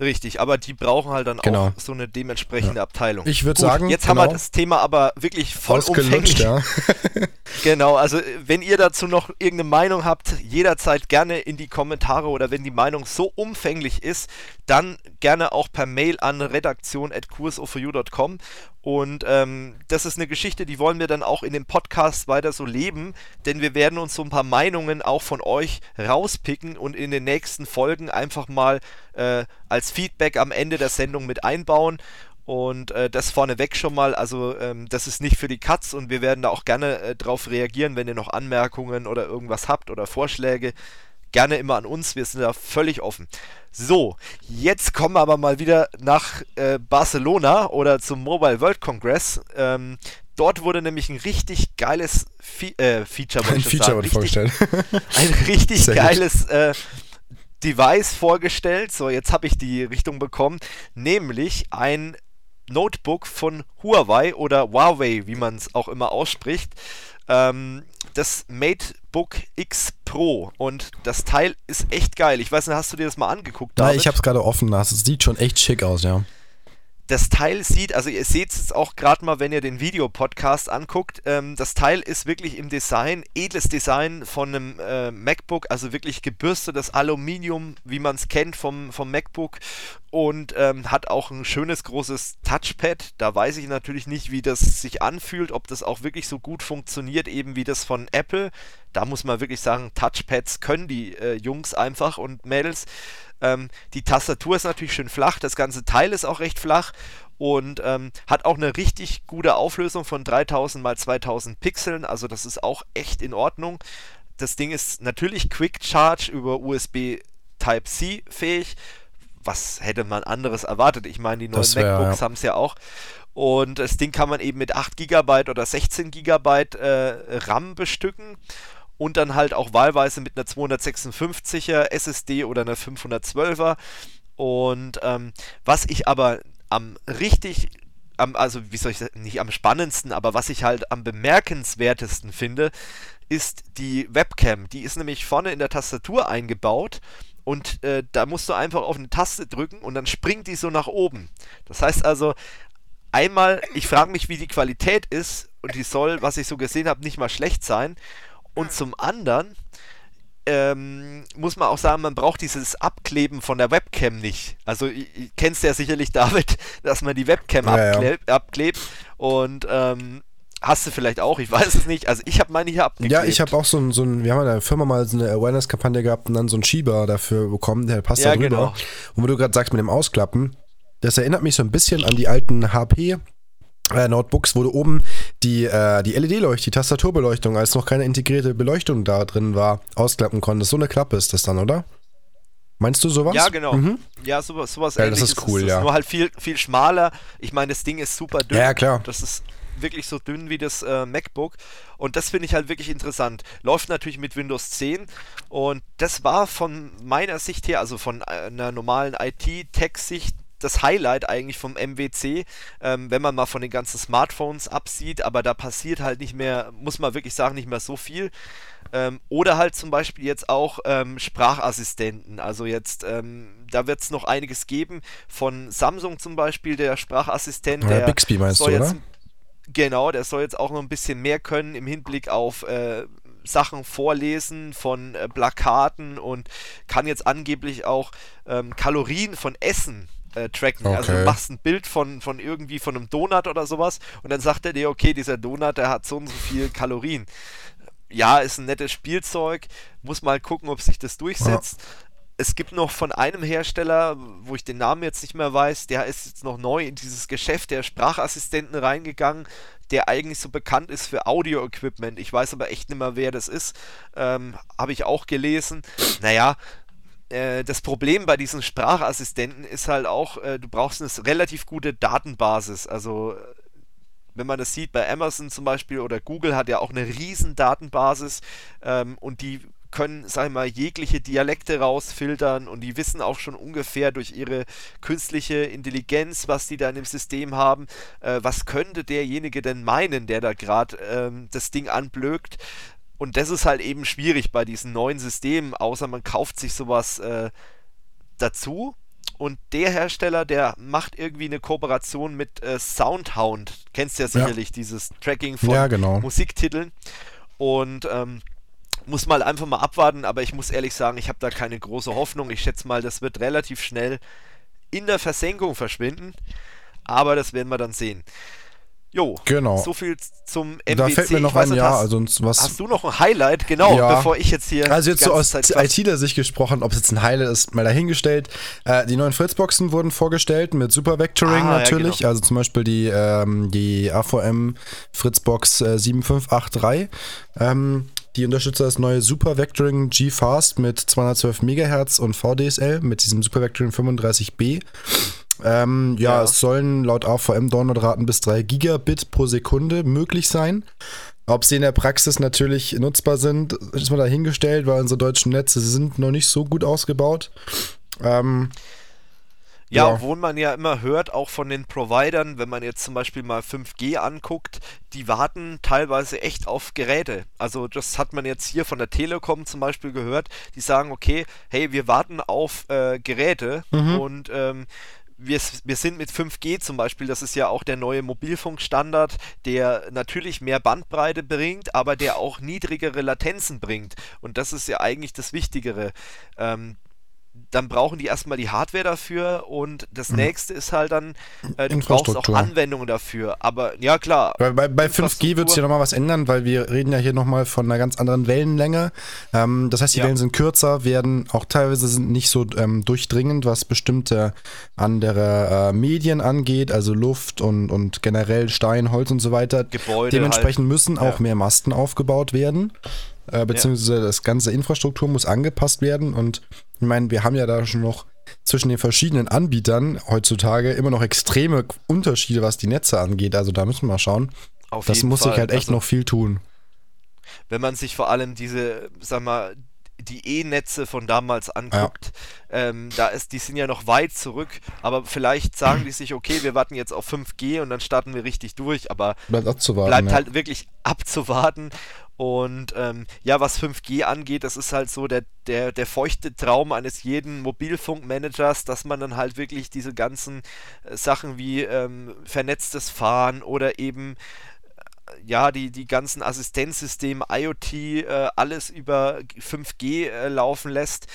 Richtig, aber die brauchen halt dann genau. auch so eine dementsprechende ja. Abteilung. Ich würde sagen, jetzt genau. haben wir genau. das Thema aber wirklich vollumfänglich. Ja. genau, also wenn ihr dazu noch irgendeine Meinung habt, jederzeit gerne in die Kommentare oder wenn die Meinung so umfänglich ist, dann gerne auch per Mail an redaktion@kursoforyou.com und ähm, das ist eine Geschichte, die wollen wir dann auch in dem Podcast weiter so leben, denn wir werden uns so ein paar Meinungen auch von euch rauspicken und in den nächsten Folgen einfach mal äh, als Feedback am Ende der Sendung mit einbauen. Und äh, das vorneweg schon mal, also ähm, das ist nicht für die Katz und wir werden da auch gerne äh, drauf reagieren, wenn ihr noch Anmerkungen oder irgendwas habt oder Vorschläge gerne immer an uns, wir sind da völlig offen. So, jetzt kommen wir aber mal wieder nach äh, Barcelona oder zum Mobile World Congress. Ähm, dort wurde nämlich ein richtig geiles Fe äh, Feature, ein Feature wurde vorgestellt. ein richtig geiles äh, Device vorgestellt. So, jetzt habe ich die Richtung bekommen, nämlich ein Notebook von Huawei oder Huawei, wie man es auch immer ausspricht. Ähm, das MateBook X Pro und das Teil ist echt geil. Ich weiß nicht, hast du dir das mal angeguckt? Nein, ich habe es gerade offen. Das sieht schon echt schick aus, ja das Teil sieht, also ihr seht es jetzt auch gerade mal, wenn ihr den Videopodcast anguckt, ähm, das Teil ist wirklich im Design, edles Design von einem äh, MacBook, also wirklich gebürstetes Aluminium, wie man es kennt vom, vom MacBook und ähm, hat auch ein schönes großes Touchpad. Da weiß ich natürlich nicht, wie das sich anfühlt, ob das auch wirklich so gut funktioniert, eben wie das von Apple. Da muss man wirklich sagen, Touchpads können die äh, Jungs einfach und Mädels. Ähm, die Tastatur ist natürlich schön flach, das ganze Teil ist auch recht flach und ähm, hat auch eine richtig gute Auflösung von 3000 x 2000 Pixeln, also das ist auch echt in Ordnung. Das Ding ist natürlich Quick Charge über USB Type-C fähig. Was hätte man anderes erwartet? Ich meine, die neuen wär, MacBooks ja. haben es ja auch. Und das Ding kann man eben mit 8 GB oder 16 GB äh, RAM bestücken und dann halt auch wahlweise mit einer 256er SSD oder einer 512er. Und ähm, was ich aber am richtig, am, also wie soll ich sagen, nicht am spannendsten, aber was ich halt am bemerkenswertesten finde, ist die Webcam. Die ist nämlich vorne in der Tastatur eingebaut und äh, da musst du einfach auf eine Taste drücken und dann springt die so nach oben. Das heißt also, einmal, ich frage mich, wie die Qualität ist und die soll, was ich so gesehen habe, nicht mal schlecht sein. Und zum anderen ähm, muss man auch sagen, man braucht dieses Abkleben von der Webcam nicht. Also, kennst ja sicherlich, David, dass man die Webcam ja, abklebt, ja. abklebt und ähm, Hast du vielleicht auch, ich weiß es nicht. Also ich habe meine hier abgeklebt. Ja, ich habe auch so ein, so ein, wir haben in der Firma mal so eine Awareness-Kampagne gehabt und dann so einen Schieber dafür bekommen, der passt ja, da drüber. Genau. Und wo du gerade sagst mit dem Ausklappen, das erinnert mich so ein bisschen an die alten HP äh, Notebooks, wo du oben die, äh, die LED-Leuchte, die Tastaturbeleuchtung, als noch keine integrierte Beleuchtung da drin war, ausklappen konntest. So eine Klappe ist das dann, oder? Meinst du sowas? Ja, genau. Mhm. Ja, sowas, sowas ja, Das ist cool, ist, das ja. Ist nur halt viel, viel schmaler. Ich meine, das Ding ist super dünn. Ja, klar. Das ist wirklich so dünn wie das äh, MacBook. Und das finde ich halt wirklich interessant. Läuft natürlich mit Windows 10. Und das war von meiner Sicht her, also von einer normalen IT-Tech-Sicht, das Highlight eigentlich vom MWC, ähm, wenn man mal von den ganzen Smartphones absieht, aber da passiert halt nicht mehr, muss man wirklich sagen, nicht mehr so viel. Ähm, oder halt zum Beispiel jetzt auch ähm, Sprachassistenten. Also jetzt, ähm, da wird es noch einiges geben. Von Samsung zum Beispiel, der Sprachassistent. Der Bixby meinst du, oder? genau, der soll jetzt auch noch ein bisschen mehr können im Hinblick auf äh, Sachen vorlesen von äh, Plakaten und kann jetzt angeblich auch ähm, Kalorien von Essen äh, tracken. Also okay. Also du machst ein Bild von, von irgendwie von einem Donut oder sowas und dann sagt er dir, okay, dieser Donut, der hat so und so viel Kalorien. Ja, ist ein nettes Spielzeug, muss mal gucken, ob sich das durchsetzt. es gibt noch von einem Hersteller, wo ich den Namen jetzt nicht mehr weiß, der ist jetzt noch neu in dieses Geschäft der Sprachassistenten reingegangen, der eigentlich so bekannt ist für Audio-Equipment. Ich weiß aber echt nicht mehr, wer das ist. Ähm, Habe ich auch gelesen. Naja, äh, das Problem bei diesen Sprachassistenten ist halt auch, äh, du brauchst eine relativ gute Datenbasis. Also wenn man das sieht bei Amazon zum Beispiel oder Google hat ja auch eine riesen Datenbasis ähm, und die können, sag ich mal, jegliche Dialekte rausfiltern und die wissen auch schon ungefähr durch ihre künstliche Intelligenz, was die da in dem System haben, äh, was könnte derjenige denn meinen, der da gerade ähm, das Ding anblökt. Und das ist halt eben schwierig bei diesen neuen Systemen, außer man kauft sich sowas äh, dazu. Und der Hersteller, der macht irgendwie eine Kooperation mit äh, Soundhound. Kennst ja sicherlich ja. dieses Tracking von ja, genau. Musiktiteln. Und ähm, muss mal einfach mal abwarten, aber ich muss ehrlich sagen, ich habe da keine große Hoffnung. Ich schätze mal, das wird relativ schnell in der Versenkung verschwinden, aber das werden wir dann sehen. Jo, genau. so viel zum MWC. Da fällt mir noch ein, ja, also was. Hast du noch ein Highlight, genau, ja. bevor ich jetzt hier. Also jetzt so aus ITler Sicht gesprochen, ob es jetzt ein Highlight ist, mal dahingestellt. Äh, die neuen Fritzboxen wurden vorgestellt mit Super Vectoring ah, natürlich, ja, genau. also zum Beispiel die, ähm, die AVM Fritzbox äh, 7583. Ähm, die unterstützt das neue Super Vectoring G-Fast mit 212 MHz und VDSL mit diesem Super Vectoring 35B. Ähm, ja, ja, es sollen laut AVM-Downloadraten bis 3 Gigabit pro Sekunde möglich sein. Ob sie in der Praxis natürlich nutzbar sind, ist mal dahingestellt, weil unsere deutschen Netze sind noch nicht so gut ausgebaut. Ähm, ja, ja, obwohl man ja immer hört, auch von den Providern, wenn man jetzt zum Beispiel mal 5G anguckt, die warten teilweise echt auf Geräte. Also das hat man jetzt hier von der Telekom zum Beispiel gehört, die sagen, okay, hey, wir warten auf äh, Geräte mhm. und ähm, wir, wir sind mit 5G zum Beispiel, das ist ja auch der neue Mobilfunkstandard, der natürlich mehr Bandbreite bringt, aber der auch niedrigere Latenzen bringt. Und das ist ja eigentlich das Wichtigere. Ähm, dann brauchen die erstmal die Hardware dafür und das mhm. nächste ist halt dann, äh, du brauchst auch Anwendungen dafür. Aber ja, klar. Bei, bei, bei 5G wird sich ja nochmal was ändern, weil wir reden ja hier nochmal von einer ganz anderen Wellenlänge. Ähm, das heißt, die ja. Wellen sind kürzer, werden auch teilweise sind nicht so ähm, durchdringend, was bestimmte andere äh, Medien angeht, also Luft und, und generell Stein, Holz und so weiter. Gebäude Dementsprechend halt. müssen auch ja. mehr Masten aufgebaut werden äh, beziehungsweise ja. das ganze Infrastruktur muss angepasst werden und ich meine, wir haben ja da schon noch zwischen den verschiedenen Anbietern heutzutage immer noch extreme Unterschiede, was die Netze angeht. Also da müssen wir mal schauen. Auf das muss Fall. sich halt echt also, noch viel tun. Wenn man sich vor allem diese, sag mal, die E-Netze von damals anguckt, ja. ähm, da ist, die sind ja noch weit zurück, aber vielleicht sagen die sich, okay, wir warten jetzt auf 5G und dann starten wir richtig durch, aber bleibt, abzuwarten, bleibt ja. halt wirklich abzuwarten. Und ähm, ja, was 5G angeht, das ist halt so der, der, der feuchte Traum eines jeden Mobilfunkmanagers, dass man dann halt wirklich diese ganzen äh, Sachen wie ähm, vernetztes Fahren oder eben ja, die, die ganzen Assistenzsysteme, IoT, äh, alles über 5G äh, laufen lässt.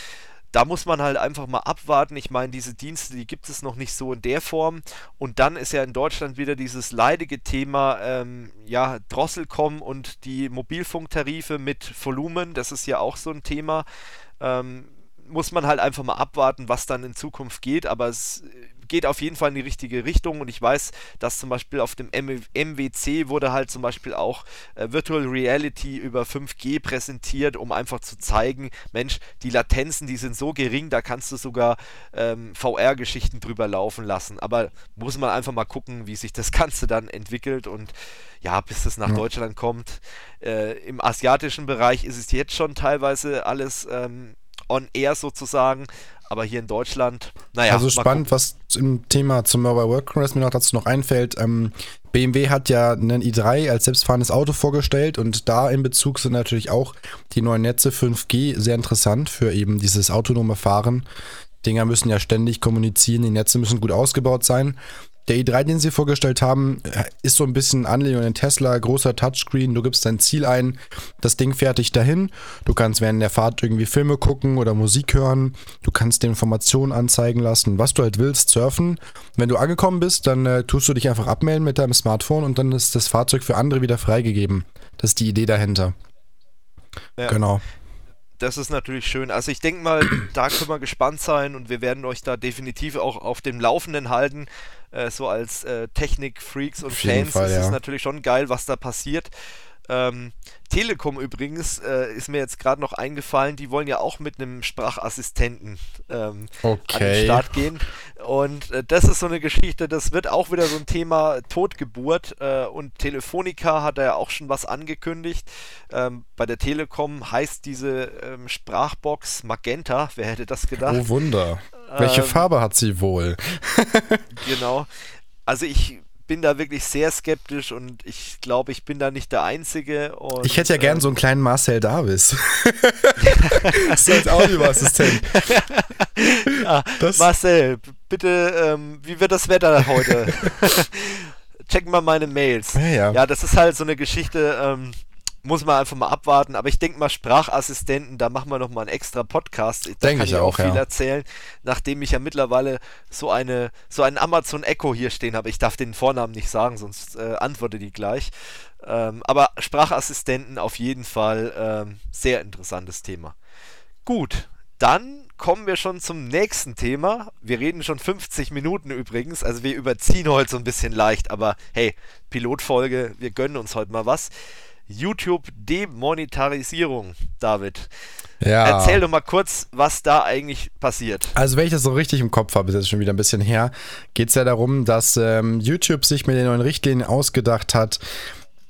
Da muss man halt einfach mal abwarten. Ich meine, diese Dienste, die gibt es noch nicht so in der Form. Und dann ist ja in Deutschland wieder dieses leidige Thema, ähm, ja, Drosselcom und die Mobilfunktarife mit Volumen. Das ist ja auch so ein Thema. Ähm, muss man halt einfach mal abwarten, was dann in Zukunft geht. Aber es geht auf jeden Fall in die richtige Richtung und ich weiß, dass zum Beispiel auf dem MWC wurde halt zum Beispiel auch äh, Virtual Reality über 5G präsentiert, um einfach zu zeigen, Mensch, die Latenzen, die sind so gering, da kannst du sogar ähm, VR-Geschichten drüber laufen lassen. Aber muss man einfach mal gucken, wie sich das Ganze dann entwickelt und ja, bis es nach ja. Deutschland kommt. Äh, Im asiatischen Bereich ist es jetzt schon teilweise alles ähm, on air sozusagen. Aber hier in Deutschland, naja. Also spannend, was im Thema zum Mobile World Congress mir noch dazu noch einfällt. Ähm, BMW hat ja einen i3 als selbstfahrendes Auto vorgestellt und da in Bezug sind natürlich auch die neuen Netze 5G sehr interessant für eben dieses autonome Fahren. Dinger müssen ja ständig kommunizieren, die Netze müssen gut ausgebaut sein. Der i3, den sie vorgestellt haben, ist so ein bisschen Anlehnung an den Tesla, großer Touchscreen, du gibst dein Ziel ein, das Ding fertig dahin, du kannst während der Fahrt irgendwie Filme gucken oder Musik hören, du kannst dir Informationen anzeigen lassen, was du halt willst, surfen. Wenn du angekommen bist, dann äh, tust du dich einfach abmelden mit deinem Smartphone und dann ist das Fahrzeug für andere wieder freigegeben. Das ist die Idee dahinter. Ja. Genau Das ist natürlich schön. Also ich denke mal, da können wir gespannt sein und wir werden euch da definitiv auch auf dem Laufenden halten. Äh, so als äh, Technik-Freaks und Fans Fall, ist es ja. natürlich schon geil, was da passiert. Ähm, Telekom übrigens äh, ist mir jetzt gerade noch eingefallen, die wollen ja auch mit einem Sprachassistenten ähm, okay. an den Start gehen. Und äh, das ist so eine Geschichte, das wird auch wieder so ein Thema Totgeburt. Äh, und Telefonica hat ja auch schon was angekündigt. Ähm, bei der Telekom heißt diese ähm, Sprachbox Magenta. Wer hätte das gedacht? Oh Wunder. Welche ähm, Farbe hat sie wohl? genau. Also ich bin da wirklich sehr skeptisch und ich glaube, ich bin da nicht der Einzige. Und, ich hätte ja gern ähm, so einen kleinen Marcel Davis. ist als Audioassistent. ja, Marcel, bitte, ähm, wie wird das Wetter heute? Checken wir meine Mails. Ja, ja. ja, das ist halt so eine Geschichte. Ähm, muss man einfach mal abwarten. Aber ich denke mal, Sprachassistenten, da machen wir nochmal einen extra Podcast. Da denke kann ich auch, viel ja. erzählen, nachdem ich ja mittlerweile so eine so einen Amazon Echo hier stehen habe. Ich darf den Vornamen nicht sagen, sonst äh, antworte die gleich. Ähm, aber Sprachassistenten auf jeden Fall ähm, sehr interessantes Thema. Gut, dann kommen wir schon zum nächsten Thema. Wir reden schon 50 Minuten übrigens, also wir überziehen heute so ein bisschen leicht, aber hey, Pilotfolge, wir gönnen uns heute mal was. YouTube-Demonetarisierung, David. Ja. Erzähl doch mal kurz, was da eigentlich passiert. Also, wenn ich das so richtig im Kopf habe, ist jetzt schon wieder ein bisschen her, geht es ja darum, dass ähm, YouTube sich mit den neuen Richtlinien ausgedacht hat,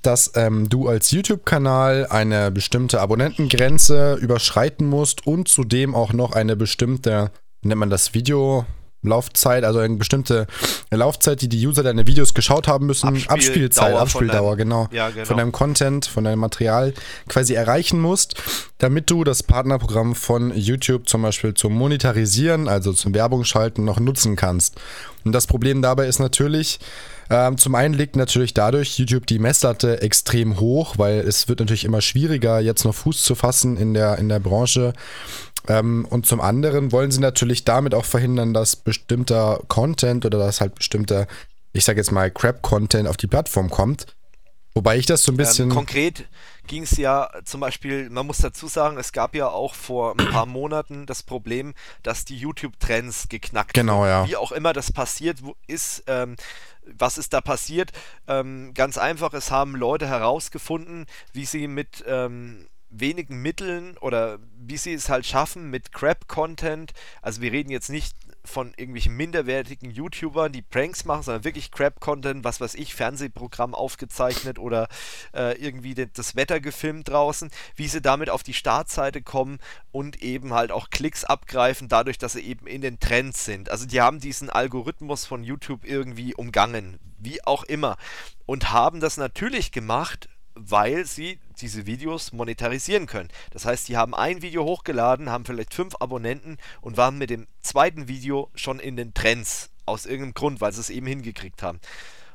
dass ähm, du als YouTube-Kanal eine bestimmte Abonnentengrenze überschreiten musst und zudem auch noch eine bestimmte, nennt man das Video, Laufzeit, also eine bestimmte Laufzeit, die die User deine Videos geschaut haben müssen, Abspiel Abspielzeit, Abspieldauer, deinem, genau, ja, genau, von deinem Content, von deinem Material quasi erreichen musst, damit du das Partnerprogramm von YouTube zum Beispiel zum Monetarisieren, also zum Werbung schalten, noch nutzen kannst. Und das Problem dabei ist natürlich, ähm, zum einen liegt natürlich dadurch YouTube die Messlatte extrem hoch, weil es wird natürlich immer schwieriger, jetzt noch Fuß zu fassen in der, in der Branche. Ähm, und zum anderen wollen sie natürlich damit auch verhindern, dass bestimmter Content oder dass halt bestimmter, ich sage jetzt mal, Crap-Content auf die Plattform kommt. Wobei ich das so ein ähm, bisschen. Ähm, konkret ging es ja zum Beispiel, man muss dazu sagen, es gab ja auch vor ein paar Monaten das Problem, dass die YouTube-Trends geknackt genau, wurden. Ja. Wie auch immer das passiert ist, ähm, was ist da passiert? Ähm, ganz einfach, es haben Leute herausgefunden, wie sie mit ähm, wenigen Mitteln oder wie sie es halt schaffen mit Crap-Content. Also wir reden jetzt nicht von irgendwelchen minderwertigen YouTubern, die Pranks machen, sondern wirklich Crap-Content, was weiß ich, Fernsehprogramm aufgezeichnet oder äh, irgendwie das Wetter gefilmt draußen, wie sie damit auf die Startseite kommen und eben halt auch Klicks abgreifen, dadurch, dass sie eben in den Trends sind. Also die haben diesen Algorithmus von YouTube irgendwie umgangen, wie auch immer, und haben das natürlich gemacht, weil sie diese Videos monetarisieren können. Das heißt, die haben ein Video hochgeladen, haben vielleicht fünf Abonnenten und waren mit dem zweiten Video schon in den Trends. Aus irgendeinem Grund, weil sie es eben hingekriegt haben.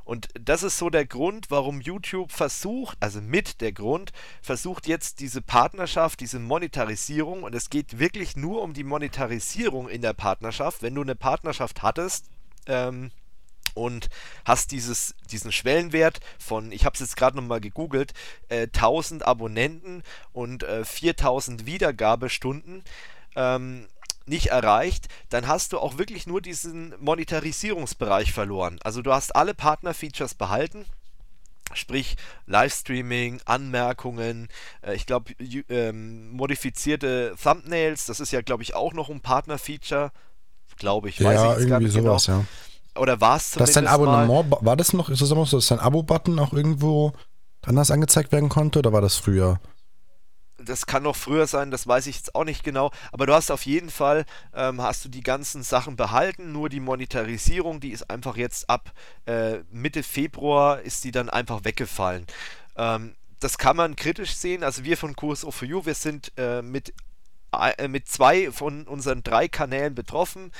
Und das ist so der Grund, warum YouTube versucht, also mit der Grund, versucht jetzt diese Partnerschaft, diese Monetarisierung, und es geht wirklich nur um die Monetarisierung in der Partnerschaft. Wenn du eine Partnerschaft hattest, ähm, und hast dieses, diesen Schwellenwert von, ich habe es jetzt gerade nochmal gegoogelt, äh, 1000 Abonnenten und äh, 4000 Wiedergabestunden ähm, nicht erreicht, dann hast du auch wirklich nur diesen Monetarisierungsbereich verloren. Also du hast alle Partner-Features behalten, Sprich Livestreaming, Anmerkungen, äh, ich glaube ähm, modifizierte Thumbnails, das ist ja glaube ich auch noch ein Partner-Feature, glaube ich, weiß ja, ich jetzt gar nicht genau. sowas, genau. Ja. Oder war es zumindest Dass dein Abonnement, mal, war das noch, ist das immer so, dass dein Abo-Button auch irgendwo anders angezeigt werden konnte oder war das früher? das kann noch früher sein, das weiß ich jetzt auch nicht genau, aber du hast auf jeden Fall, ähm, hast du die ganzen Sachen behalten, nur die Monetarisierung, die ist einfach jetzt ab äh, Mitte Februar ist die dann einfach weggefallen. Ähm, das kann man kritisch sehen, also wir von QSO for You, wir sind äh, mit, äh, mit zwei von unseren drei Kanälen betroffen.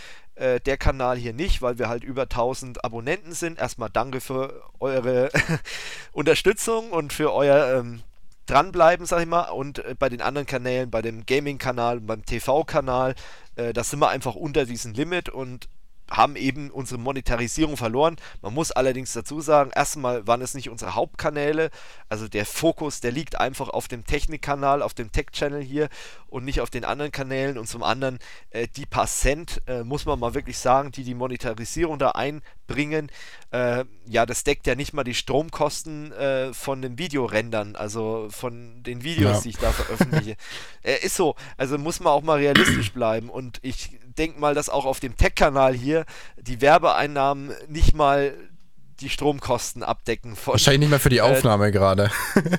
Äh, der Kanal hier nicht, weil wir halt über 1000 Abonnenten sind. Erstmal danke für eure Unterstützung und für euer ähm, Dranbleiben, sag ich mal. Und äh, bei den anderen Kanälen, bei dem Gaming-Kanal und beim TV-Kanal, äh, da sind wir einfach unter diesem Limit und haben eben unsere Monetarisierung verloren. Man muss allerdings dazu sagen, erstmal waren es nicht unsere Hauptkanäle, also der Fokus, der liegt einfach auf dem Technikkanal, auf dem Tech-Channel hier und nicht auf den anderen Kanälen. Und zum anderen, äh, die paar Cent, äh, muss man mal wirklich sagen, die die Monetarisierung da einbringen, äh, ja, das deckt ja nicht mal die Stromkosten äh, von den Videorendern, also von den Videos, ja. die ich da veröffentliche. Äh, ist so, also muss man auch mal realistisch bleiben. Und ich denke mal, dass auch auf dem Tech-Kanal hier die Werbeeinnahmen nicht mal die Stromkosten abdecken. Von, Wahrscheinlich nicht mehr für die äh, Aufnahme äh, gerade.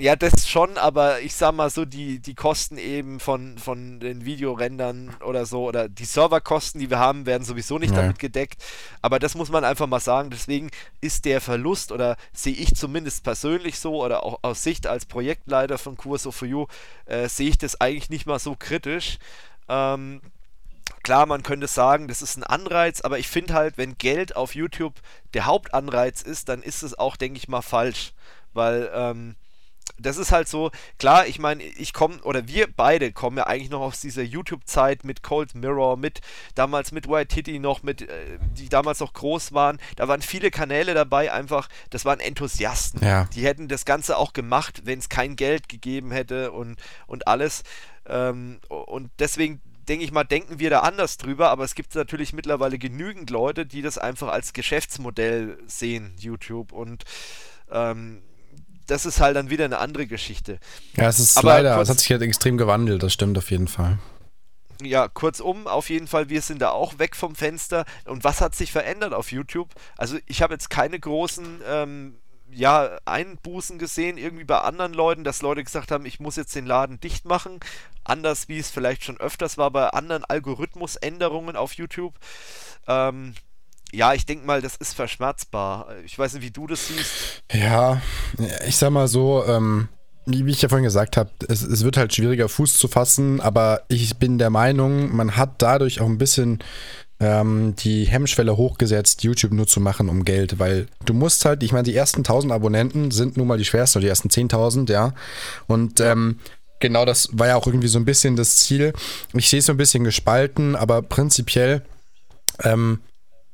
ja, das schon, aber ich sag mal so, die, die Kosten eben von, von den Videorendern oder so, oder die Serverkosten, die wir haben, werden sowieso nicht ja. damit gedeckt. Aber das muss man einfach mal sagen. Deswegen ist der Verlust, oder sehe ich zumindest persönlich so, oder auch aus Sicht als Projektleiter von Curso for You, äh, sehe ich das eigentlich nicht mal so kritisch. Ähm, Klar, man könnte sagen, das ist ein Anreiz, aber ich finde halt, wenn Geld auf YouTube der Hauptanreiz ist, dann ist es auch, denke ich mal, falsch. Weil, ähm, das ist halt so, klar, ich meine, ich komme, oder wir beide kommen ja eigentlich noch aus dieser YouTube-Zeit mit Cold Mirror, mit damals mit White Titty noch, mit, äh, die damals noch groß waren. Da waren viele Kanäle dabei, einfach, das waren Enthusiasten. Ja. Die hätten das Ganze auch gemacht, wenn es kein Geld gegeben hätte und, und alles. Ähm, und deswegen denke ich mal, denken wir da anders drüber, aber es gibt natürlich mittlerweile genügend Leute, die das einfach als Geschäftsmodell sehen, YouTube. Und ähm, das ist halt dann wieder eine andere Geschichte. Ja, es ist aber leider, es hat sich halt extrem gewandelt, das stimmt auf jeden Fall. Ja, kurzum, auf jeden Fall, wir sind da auch weg vom Fenster. Und was hat sich verändert auf YouTube? Also ich habe jetzt keine großen ähm, ja, Einbußen gesehen, irgendwie bei anderen Leuten, dass Leute gesagt haben, ich muss jetzt den Laden dicht machen. Anders wie es vielleicht schon öfters war bei anderen Algorithmusänderungen auf YouTube. Ähm, ja, ich denke mal, das ist verschmerzbar. Ich weiß nicht, wie du das siehst. Ja, ich sag mal so, ähm, wie ich ja vorhin gesagt habe, es, es, wird halt schwieriger, Fuß zu fassen, aber ich bin der Meinung, man hat dadurch auch ein bisschen ähm, die Hemmschwelle hochgesetzt, YouTube nur zu machen um Geld, weil du musst halt, ich meine, die ersten 1000 Abonnenten sind nun mal die schwersten, oder die ersten 10.000, ja. Und ähm, genau das war ja auch irgendwie so ein bisschen das Ziel. Ich sehe es so ein bisschen gespalten, aber prinzipiell ähm,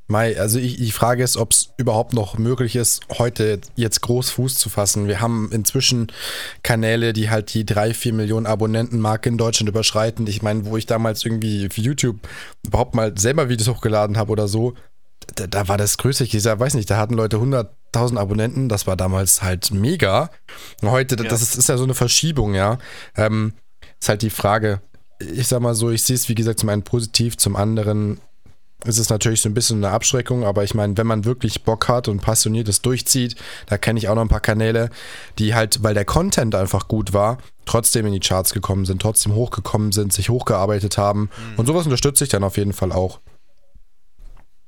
also ich, die Frage ist, ob es überhaupt noch möglich ist, heute jetzt groß Fuß zu fassen. Wir haben inzwischen Kanäle, die halt die drei, vier Millionen Abonnenten-Marke in Deutschland überschreiten. Ich meine, wo ich damals irgendwie für YouTube überhaupt mal selber Videos hochgeladen habe oder so, da, da, war das größte. Ich weiß nicht, da hatten Leute 100.000 Abonnenten. Das war damals halt mega. Heute, ja. das ist, ist, ja so eine Verschiebung, ja. Ähm, ist halt die Frage. Ich sag mal so, ich sehe es wie gesagt zum einen positiv, zum anderen ist es natürlich so ein bisschen eine Abschreckung, aber ich meine, wenn man wirklich Bock hat und passioniert es durchzieht, da kenne ich auch noch ein paar Kanäle, die halt, weil der Content einfach gut war, trotzdem in die Charts gekommen sind, trotzdem hochgekommen sind, sich hochgearbeitet haben. Mhm. Und sowas unterstütze ich dann auf jeden Fall auch.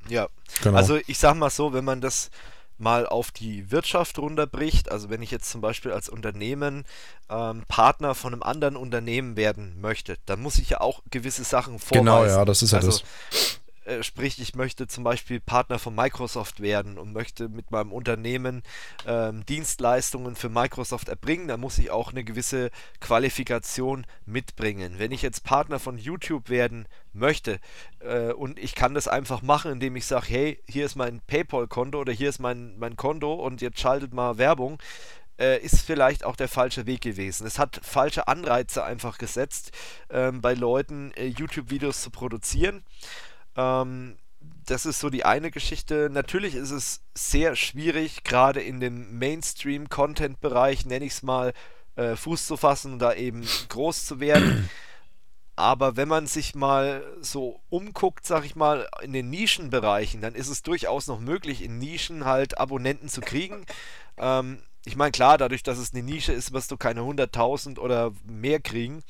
Ja, genau. also ich sag mal so, wenn man das mal auf die Wirtschaft runterbricht, also wenn ich jetzt zum Beispiel als Unternehmen ähm, Partner von einem anderen Unternehmen werden möchte, dann muss ich ja auch gewisse Sachen vorweisen. Genau, ja, das ist ja also, das äh, sprich, ich möchte zum Beispiel Partner von Microsoft werden und möchte mit meinem Unternehmen ähm, Dienstleistungen für Microsoft erbringen, dann muss ich auch eine gewisse Qualifikation mitbringen. Wenn ich jetzt Partner von YouTube werden möchte äh, und ich kann das einfach machen, indem ich sage, hey, hier ist mein PayPal-Konto oder hier ist mein, mein Konto und jetzt schaltet mal Werbung, äh, ist vielleicht auch der falsche Weg gewesen. Es hat falsche Anreize einfach gesetzt, ähm, bei Leuten äh, YouTube-Videos zu produzieren. Ähm, das ist so die eine Geschichte. Natürlich ist es sehr schwierig, gerade in dem Mainstream-Content-Bereich, nenne ich es mal, äh, Fuß zu fassen und da eben groß zu werden. Aber wenn man sich mal so umguckt, sag ich mal, in den Nischenbereichen, dann ist es durchaus noch möglich, in Nischen halt Abonnenten zu kriegen. Ähm, ich meine, klar, dadurch, dass es eine Nische ist, wirst du keine 100.000 oder mehr kriegen.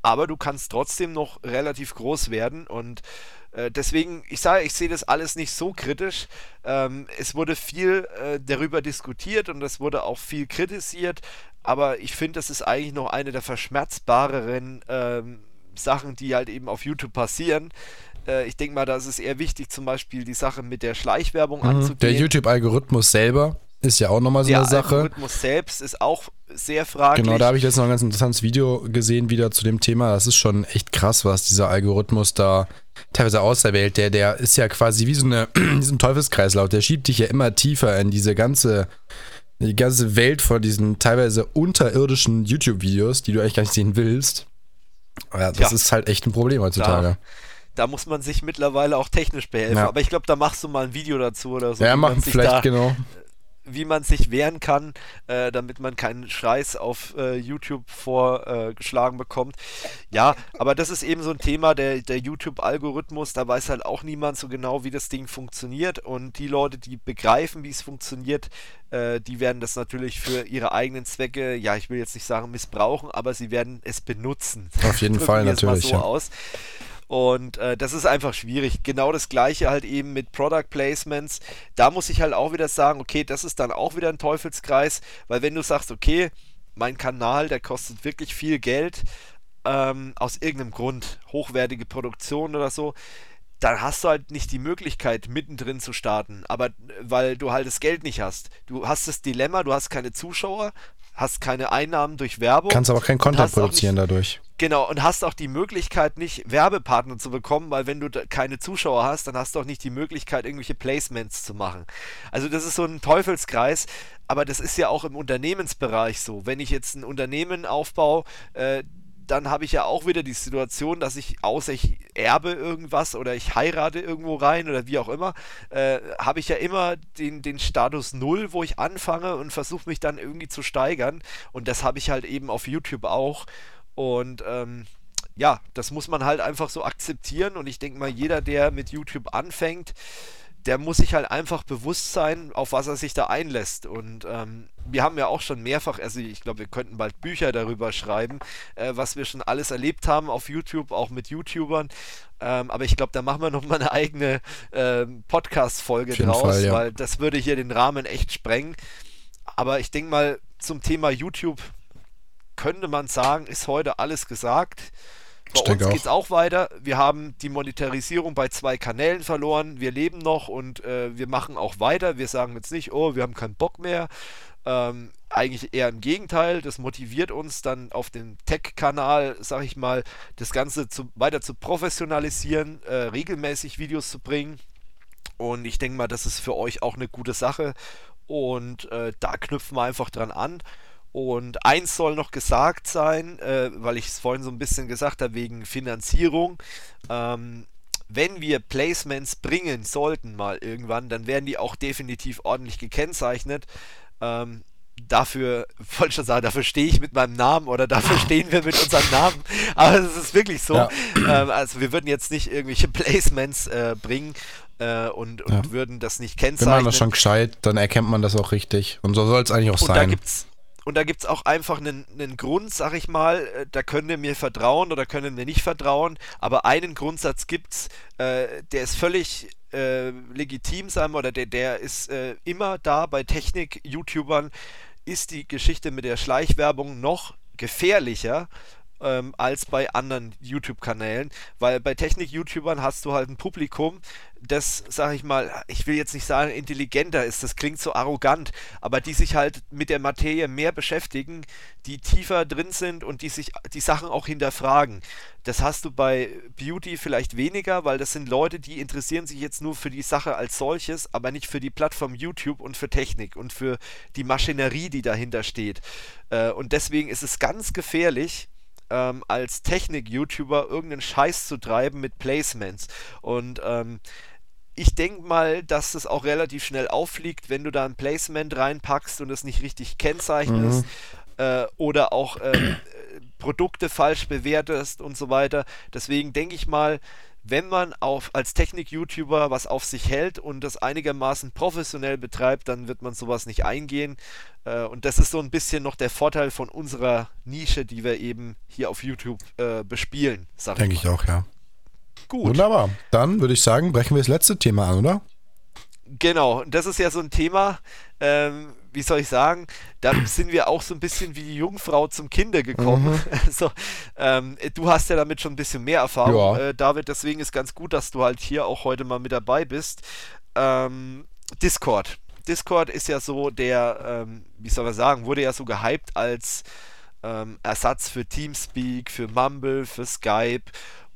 Aber du kannst trotzdem noch relativ groß werden und äh, deswegen, ich sage, ich sehe das alles nicht so kritisch. Ähm, es wurde viel äh, darüber diskutiert und es wurde auch viel kritisiert, aber ich finde, das ist eigentlich noch eine der verschmerzbareren ähm, Sachen, die halt eben auf YouTube passieren. Äh, ich denke mal, da ist es eher wichtig, zum Beispiel die Sache mit der Schleichwerbung mhm, anzugehen. Der YouTube-Algorithmus selber ist ja auch nochmal so der eine Sache. Der Algorithmus selbst ist auch sehr fraglich. Genau, da habe ich jetzt noch ein ganz interessantes Video gesehen wieder zu dem Thema. Das ist schon echt krass, was dieser Algorithmus da teilweise auserwählt, der, der ist ja quasi wie so, eine, so ein Teufelskreislauf, der schiebt dich ja immer tiefer in diese ganze, die ganze Welt von diesen teilweise unterirdischen YouTube-Videos, die du eigentlich gar nicht sehen willst. Ja, das ja. ist halt echt ein Problem heutzutage. Da, da muss man sich mittlerweile auch technisch behelfen. Ja. Aber ich glaube, da machst du mal ein Video dazu oder so. Ja, machen vielleicht, da, genau wie man sich wehren kann, äh, damit man keinen Scheiß auf äh, YouTube vorgeschlagen äh, bekommt. Ja, aber das ist eben so ein Thema, der, der YouTube-Algorithmus, da weiß halt auch niemand so genau, wie das Ding funktioniert. Und die Leute, die begreifen, wie es funktioniert, äh, die werden das natürlich für ihre eigenen Zwecke, ja, ich will jetzt nicht sagen missbrauchen, aber sie werden es benutzen. Auf jeden Fall natürlich. So ja. aus. Und äh, das ist einfach schwierig. Genau das gleiche halt eben mit Product Placements. Da muss ich halt auch wieder sagen, okay, das ist dann auch wieder ein Teufelskreis, weil wenn du sagst, okay, mein Kanal, der kostet wirklich viel Geld, ähm, aus irgendeinem Grund, hochwertige Produktion oder so, dann hast du halt nicht die Möglichkeit, mittendrin zu starten, aber weil du halt das Geld nicht hast. Du hast das Dilemma, du hast keine Zuschauer, hast keine Einnahmen durch Werbung. Kannst aber kein Content produzieren nicht, dadurch. Genau, und hast auch die Möglichkeit, nicht Werbepartner zu bekommen, weil wenn du keine Zuschauer hast, dann hast du auch nicht die Möglichkeit, irgendwelche Placements zu machen. Also das ist so ein Teufelskreis, aber das ist ja auch im Unternehmensbereich so. Wenn ich jetzt ein Unternehmen aufbaue, äh, dann habe ich ja auch wieder die Situation, dass ich, außer ich erbe irgendwas oder ich heirate irgendwo rein oder wie auch immer, äh, habe ich ja immer den, den Status Null, wo ich anfange und versuche mich dann irgendwie zu steigern. Und das habe ich halt eben auf YouTube auch. Und ähm, ja, das muss man halt einfach so akzeptieren. Und ich denke mal, jeder, der mit YouTube anfängt, der muss sich halt einfach bewusst sein, auf was er sich da einlässt. Und ähm, wir haben ja auch schon mehrfach, also ich glaube, wir könnten bald Bücher darüber schreiben, äh, was wir schon alles erlebt haben auf YouTube, auch mit YouTubern. Ähm, aber ich glaube, da machen wir nochmal eine eigene äh, Podcast-Folge draus, Fall, ja. weil das würde hier den Rahmen echt sprengen. Aber ich denke mal, zum Thema YouTube könnte man sagen, ist heute alles gesagt. Bei uns geht es auch weiter. Wir haben die Monetarisierung bei zwei Kanälen verloren. Wir leben noch und äh, wir machen auch weiter. Wir sagen jetzt nicht, oh, wir haben keinen Bock mehr. Ähm, eigentlich eher im Gegenteil. Das motiviert uns dann auf dem Tech-Kanal, sag ich mal, das Ganze zu, weiter zu professionalisieren, äh, regelmäßig Videos zu bringen. Und ich denke mal, das ist für euch auch eine gute Sache. Und äh, da knüpfen wir einfach dran an. Und eins soll noch gesagt sein, äh, weil ich es vorhin so ein bisschen gesagt habe, wegen Finanzierung. Ähm, wenn wir Placements bringen sollten mal irgendwann, dann werden die auch definitiv ordentlich gekennzeichnet. Ähm, dafür, wollte schon sagen, dafür stehe ich mit meinem Namen oder dafür stehen wir mit unserem Namen. Aber es ist wirklich so. Ja. Ähm, also wir würden jetzt nicht irgendwelche Placements äh, bringen äh, und, und ja. würden das nicht kennzeichnen. Wenn man das schon gescheit, dann erkennt man das auch richtig. Und so soll es eigentlich auch und sein. Da gibt's, und da gibt es auch einfach einen, einen Grund, sag ich mal, äh, da können wir mir vertrauen oder können wir nicht vertrauen. Aber einen Grundsatz gibt es, äh, der ist völlig äh, legitim, wir, oder der, der ist äh, immer da bei Technik-YouTubern, ist die Geschichte mit der Schleichwerbung noch gefährlicher ähm, als bei anderen YouTube-Kanälen, weil bei Technik-YouTubern hast du halt ein Publikum, das, sag ich mal, ich will jetzt nicht sagen intelligenter ist, das klingt so arrogant, aber die sich halt mit der Materie mehr beschäftigen, die tiefer drin sind und die sich die Sachen auch hinterfragen. Das hast du bei Beauty vielleicht weniger, weil das sind Leute, die interessieren sich jetzt nur für die Sache als solches, aber nicht für die Plattform YouTube und für Technik und für die Maschinerie, die dahinter steht. Äh, und deswegen ist es ganz gefährlich, ähm, als Technik-YouTuber irgendeinen Scheiß zu treiben mit Placements. Und ähm, ich denke mal, dass das auch relativ schnell auffliegt, wenn du da ein Placement reinpackst und es nicht richtig kennzeichnest mhm. äh, oder auch äh, Produkte falsch bewertest und so weiter. Deswegen denke ich mal, wenn man auf, als Technik-YouTuber was auf sich hält und das einigermaßen professionell betreibt, dann wird man sowas nicht eingehen. Äh, und das ist so ein bisschen noch der Vorteil von unserer Nische, die wir eben hier auf YouTube äh, bespielen. Denke ich auch, ja. Gut. Wunderbar. Dann würde ich sagen, brechen wir das letzte Thema an, oder? Genau, das ist ja so ein Thema, ähm, wie soll ich sagen, da sind wir auch so ein bisschen wie die Jungfrau zum Kinde gekommen. Mhm. Also, ähm, du hast ja damit schon ein bisschen mehr Erfahrung, ja. äh, David, deswegen ist ganz gut, dass du halt hier auch heute mal mit dabei bist. Ähm, Discord. Discord ist ja so der, ähm, wie soll man sagen, wurde ja so gehypt als ähm, Ersatz für Teamspeak, für Mumble, für Skype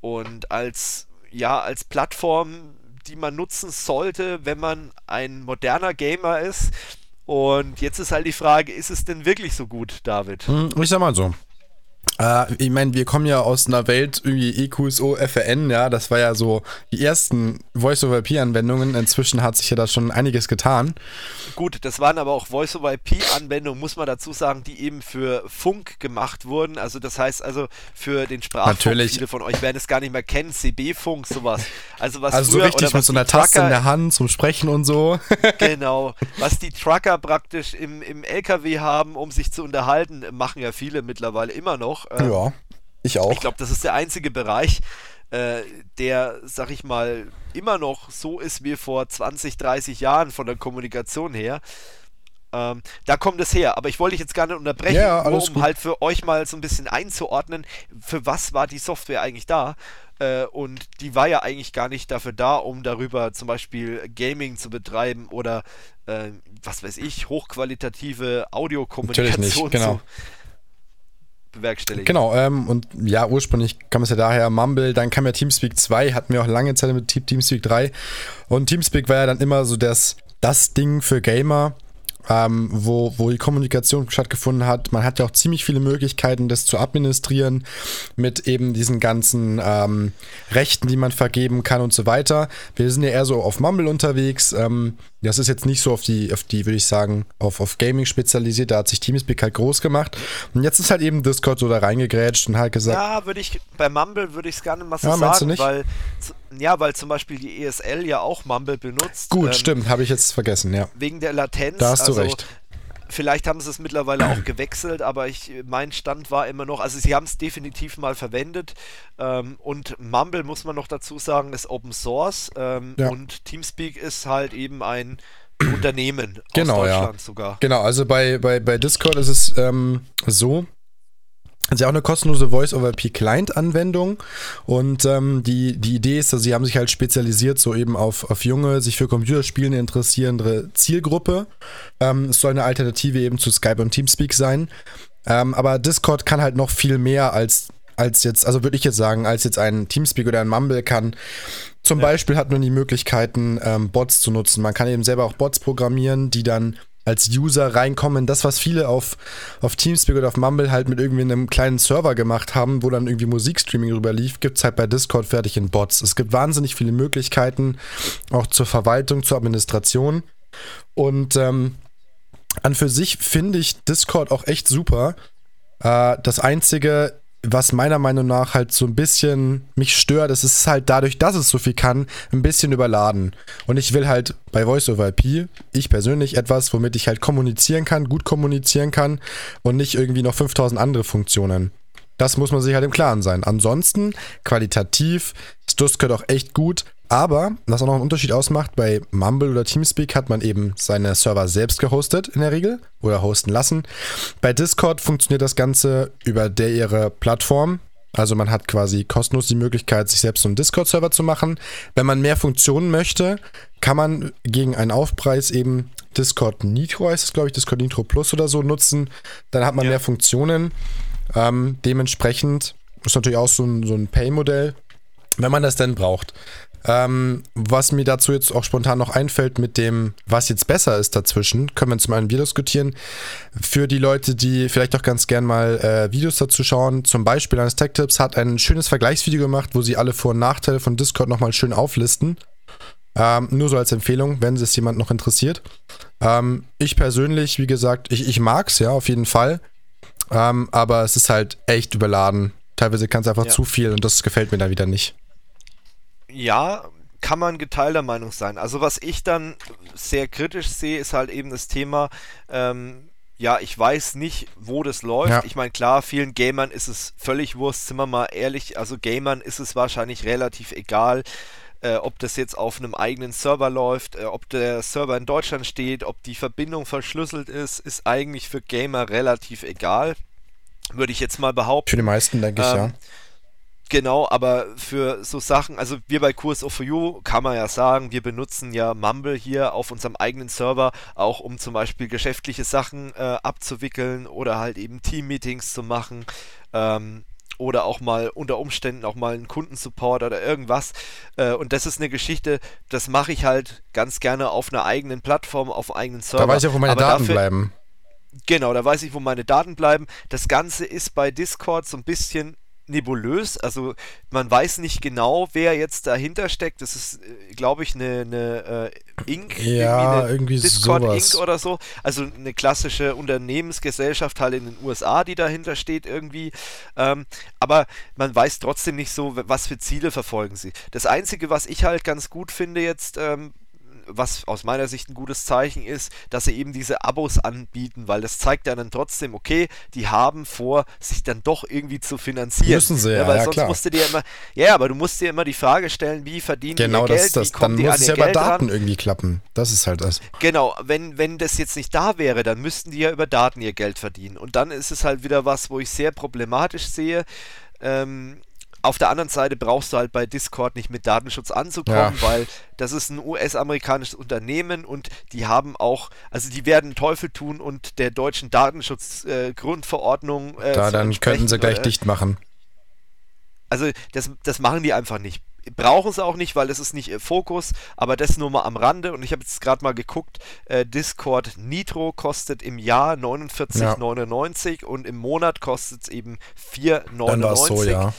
und als ja, als Plattform, die man nutzen sollte, wenn man ein moderner Gamer ist. Und jetzt ist halt die Frage, ist es denn wirklich so gut, David? Hm, ich sag mal so. Äh, ich meine, wir kommen ja aus einer Welt irgendwie EQSO, FRN, ja, das war ja so die ersten Voice-over-IP-Anwendungen. Inzwischen hat sich ja da schon einiges getan. Gut, das waren aber auch Voice-over-IP-Anwendungen, muss man dazu sagen, die eben für Funk gemacht wurden. Also das heißt also für den Sprachfunk. Natürlich. Viele von euch werden es gar nicht mehr kennen, CB-Funk, sowas. Also was Also früher, so richtig mit so einer Taste in der Hand zum Sprechen und so. Genau. Was die Trucker praktisch im, im LKW haben, um sich zu unterhalten, machen ja viele mittlerweile immer noch. Ähm, ja, ich auch. Ich glaube, das ist der einzige Bereich, äh, der, sag ich mal, immer noch so ist wie vor 20, 30 Jahren von der Kommunikation her. Ähm, da kommt es her, aber ich wollte dich jetzt gar nicht unterbrechen, Ja, um gut. halt für euch mal so ein bisschen einzuordnen, für was war die Software eigentlich da? Äh, und die war ja eigentlich gar nicht dafür da, um darüber zum Beispiel Gaming zu betreiben oder äh, was weiß ich, hochqualitative Audiokommunikation Natürlich nicht, genau. zu bewerkstelligen. Genau, ähm, und ja, ursprünglich kam es ja daher Mumble, dann kam ja Teamspeak 2, hatten wir auch lange Zeit mit Team- Teamspeak 3. Und Teamspeak war ja dann immer so das, das Ding für Gamer, ähm, wo, wo die Kommunikation stattgefunden hat. Man hat ja auch ziemlich viele Möglichkeiten, das zu administrieren mit eben diesen ganzen ähm, Rechten, die man vergeben kann und so weiter. Wir sind ja eher so auf Mumble unterwegs. Ähm, das ist jetzt nicht so auf die, auf die, würde ich sagen, auf, auf Gaming spezialisiert. Da hat sich Teamspeak halt groß gemacht. Und jetzt ist halt eben Discord so da reingegrätscht und halt gesagt, Ja, würde ich, bei Mumble würde ich es gar nicht mal so Ja, sagen, nicht? weil, ja, weil zum Beispiel die ESL ja auch Mumble benutzt. gut, ähm, stimmt, habe ich jetzt vergessen, ja. Wegen der Latenz. Da hast du also, recht. Vielleicht haben sie es mittlerweile auch gewechselt, aber ich, mein Stand war immer noch, also sie haben es definitiv mal verwendet ähm, und Mumble, muss man noch dazu sagen, ist Open Source ähm, Ja. und Teamspeak ist halt eben ein Unternehmen Genau, aus ja. Deutschland sogar. Genau, also bei, bei, bei Discord ist es ähm, so, es ist ja auch eine kostenlose Voice-over-IP-Client-Anwendung und ähm, die, die Idee ist, dass sie haben sich halt spezialisiert so eben auf, auf junge, sich für Computerspiele interessierende Zielgruppe. Ähm, es soll eine Alternative eben zu Skype und Teamspeak sein. Ähm, aber Discord kann halt noch viel mehr als, als jetzt, also würde ich jetzt sagen, als jetzt ein Teamspeak oder ein Mumble kann. Zum Beispiel hat man die Möglichkeiten, ähm, Bots zu nutzen. Man kann eben selber auch Bots programmieren, die dann als User reinkommen. Das, was viele auf, auf Teamspeak oder auf Mumble halt mit irgendwie einem kleinen Server gemacht haben, wo dann irgendwie Musikstreaming drüber lief, gibt es halt bei Discord fertig in Bots. Es gibt wahnsinnig viele Möglichkeiten, auch zur Verwaltung, zur Administration. Und ähm, an für sich finde ich Discord auch echt super. Äh, das Einzige, was meiner Meinung nach halt so ein bisschen mich stört, es ist halt dadurch, dass es so viel kann, ein bisschen überladen. Und ich will halt bei Voice over IP, ich persönlich, etwas, womit ich halt kommunizieren kann, gut kommunizieren kann und nicht irgendwie noch 5000 andere Funktionen. Das muss man sich halt im Klaren sein. Ansonsten, qualitativ, ist Discord auch echt gut. Aber, was auch noch einen Unterschied ausmacht, bei Mumble oder Teamspeak hat man eben seine Server selbst gehostet in der Regel oder hosten lassen. Bei Discord funktioniert das Ganze über der ihre Plattform. Also man hat quasi kostenlos die Möglichkeit, sich selbst so einen Discord-Server zu machen. Wenn man mehr Funktionen möchte, kann man gegen einen Aufpreis eben Discord Nitro heißt es, glaube ich, Discord Nitro Plus oder so nutzen. Dann hat man Ja. mehr Funktionen. Ähm, dementsprechend ist natürlich auch so ein, so ein Pay-Modell, wenn man das denn braucht. Ähm, was mir dazu jetzt auch spontan noch einfällt mit dem, was jetzt besser ist dazwischen, können wir zum einen wir diskutieren. Für die Leute, die vielleicht auch ganz gern mal äh, Videos dazu schauen, zum Beispiel eines Tech Tips hat ein schönes Vergleichsvideo gemacht, wo sie alle Vor- und Nachteile von Discord nochmal schön auflisten. Ähm, nur so als Empfehlung, wenn es jemand noch interessiert. Ähm, ich persönlich, wie gesagt, ich, ich mag's ja auf jeden Fall. Ähm, aber es ist halt echt überladen. Teilweise kann es einfach Ja. zu viel und das gefällt mir dann wieder nicht. Ja, kann man geteilter Meinung sein. Also was ich dann sehr kritisch sehe, ist halt eben das Thema, ähm, ja, ich weiß nicht, wo das läuft. Ja. Ich meine, klar, vielen Gamern ist es völlig Wurst, sind wir mal ehrlich. Also Gamern ist es wahrscheinlich relativ egal, äh, ob das jetzt auf einem eigenen Server läuft, äh, ob der Server in Deutschland steht, ob die Verbindung verschlüsselt ist, ist eigentlich für Gamer relativ egal. Würde ich jetzt mal behaupten. Für die meisten, denke ich, Ähm, ja. Genau, aber für so Sachen, also wir bei Kurs of You kann man ja sagen, wir benutzen ja Mumble hier auf unserem eigenen Server, auch um zum Beispiel geschäftliche Sachen äh, abzuwickeln oder halt eben Team-Meetings zu machen. Ähm, oder auch mal unter Umständen auch mal einen Kundensupport oder irgendwas. Äh, und das ist eine Geschichte, das mache ich halt ganz gerne auf einer eigenen Plattform, auf einem eigenen Server. Da weiß ich wo meine Aber Daten dafür, bleiben. Genau, da weiß ich, wo meine Daten bleiben. Das Ganze ist bei Discord so ein bisschen nebulös. Also man weiß nicht genau, wer jetzt dahinter steckt. Das ist, äh, glaube ich, eine, eine äh, Inc. Ja, irgendwie, irgendwie Discord sowas. Inc. oder so. Also eine klassische Unternehmensgesellschaft halt in den USA, die dahinter steht irgendwie. Ähm, aber man weiß trotzdem nicht so, was für Ziele verfolgen sie. Das Einzige, was ich halt ganz gut finde jetzt ähm, was aus meiner Sicht ein gutes Zeichen ist, dass sie eben diese Abos anbieten, weil das zeigt ja dann trotzdem, okay, die haben vor, sich dann doch irgendwie zu finanzieren. Müssen sie, ja, weil ja, sonst klar. musst du dir immer, ja, aber du musst dir immer die Frage stellen, wie verdienen genau, die ihr Geld, das, das, wie kommen dann die muss an es ja bei Geld Daten ran? irgendwie klappen. Das ist halt das. Genau, wenn, wenn das jetzt nicht da wäre, dann müssten die ja über Daten ihr Geld verdienen. Und dann ist es halt wieder was, wo ich sehr problematisch sehe. Ähm, auf der anderen Seite brauchst du halt bei Discord nicht mit Datenschutz anzukommen, ja. weil das ist ein US-amerikanisches Unternehmen und die haben auch, also die werden Teufel tun und der deutschen Datenschutzgrundverordnung. Äh, da, dann könnten sie gleich äh, dicht machen. Also das, das machen die einfach nicht. Brauchen sie auch nicht, weil es ist nicht ihr Fokus, aber das nur mal am Rande. Und ich habe jetzt gerade mal geguckt, äh, Discord Nitro kostet im Jahr 49,99 ja. und im Monat kostet es eben 4,99. Dann war so, ja.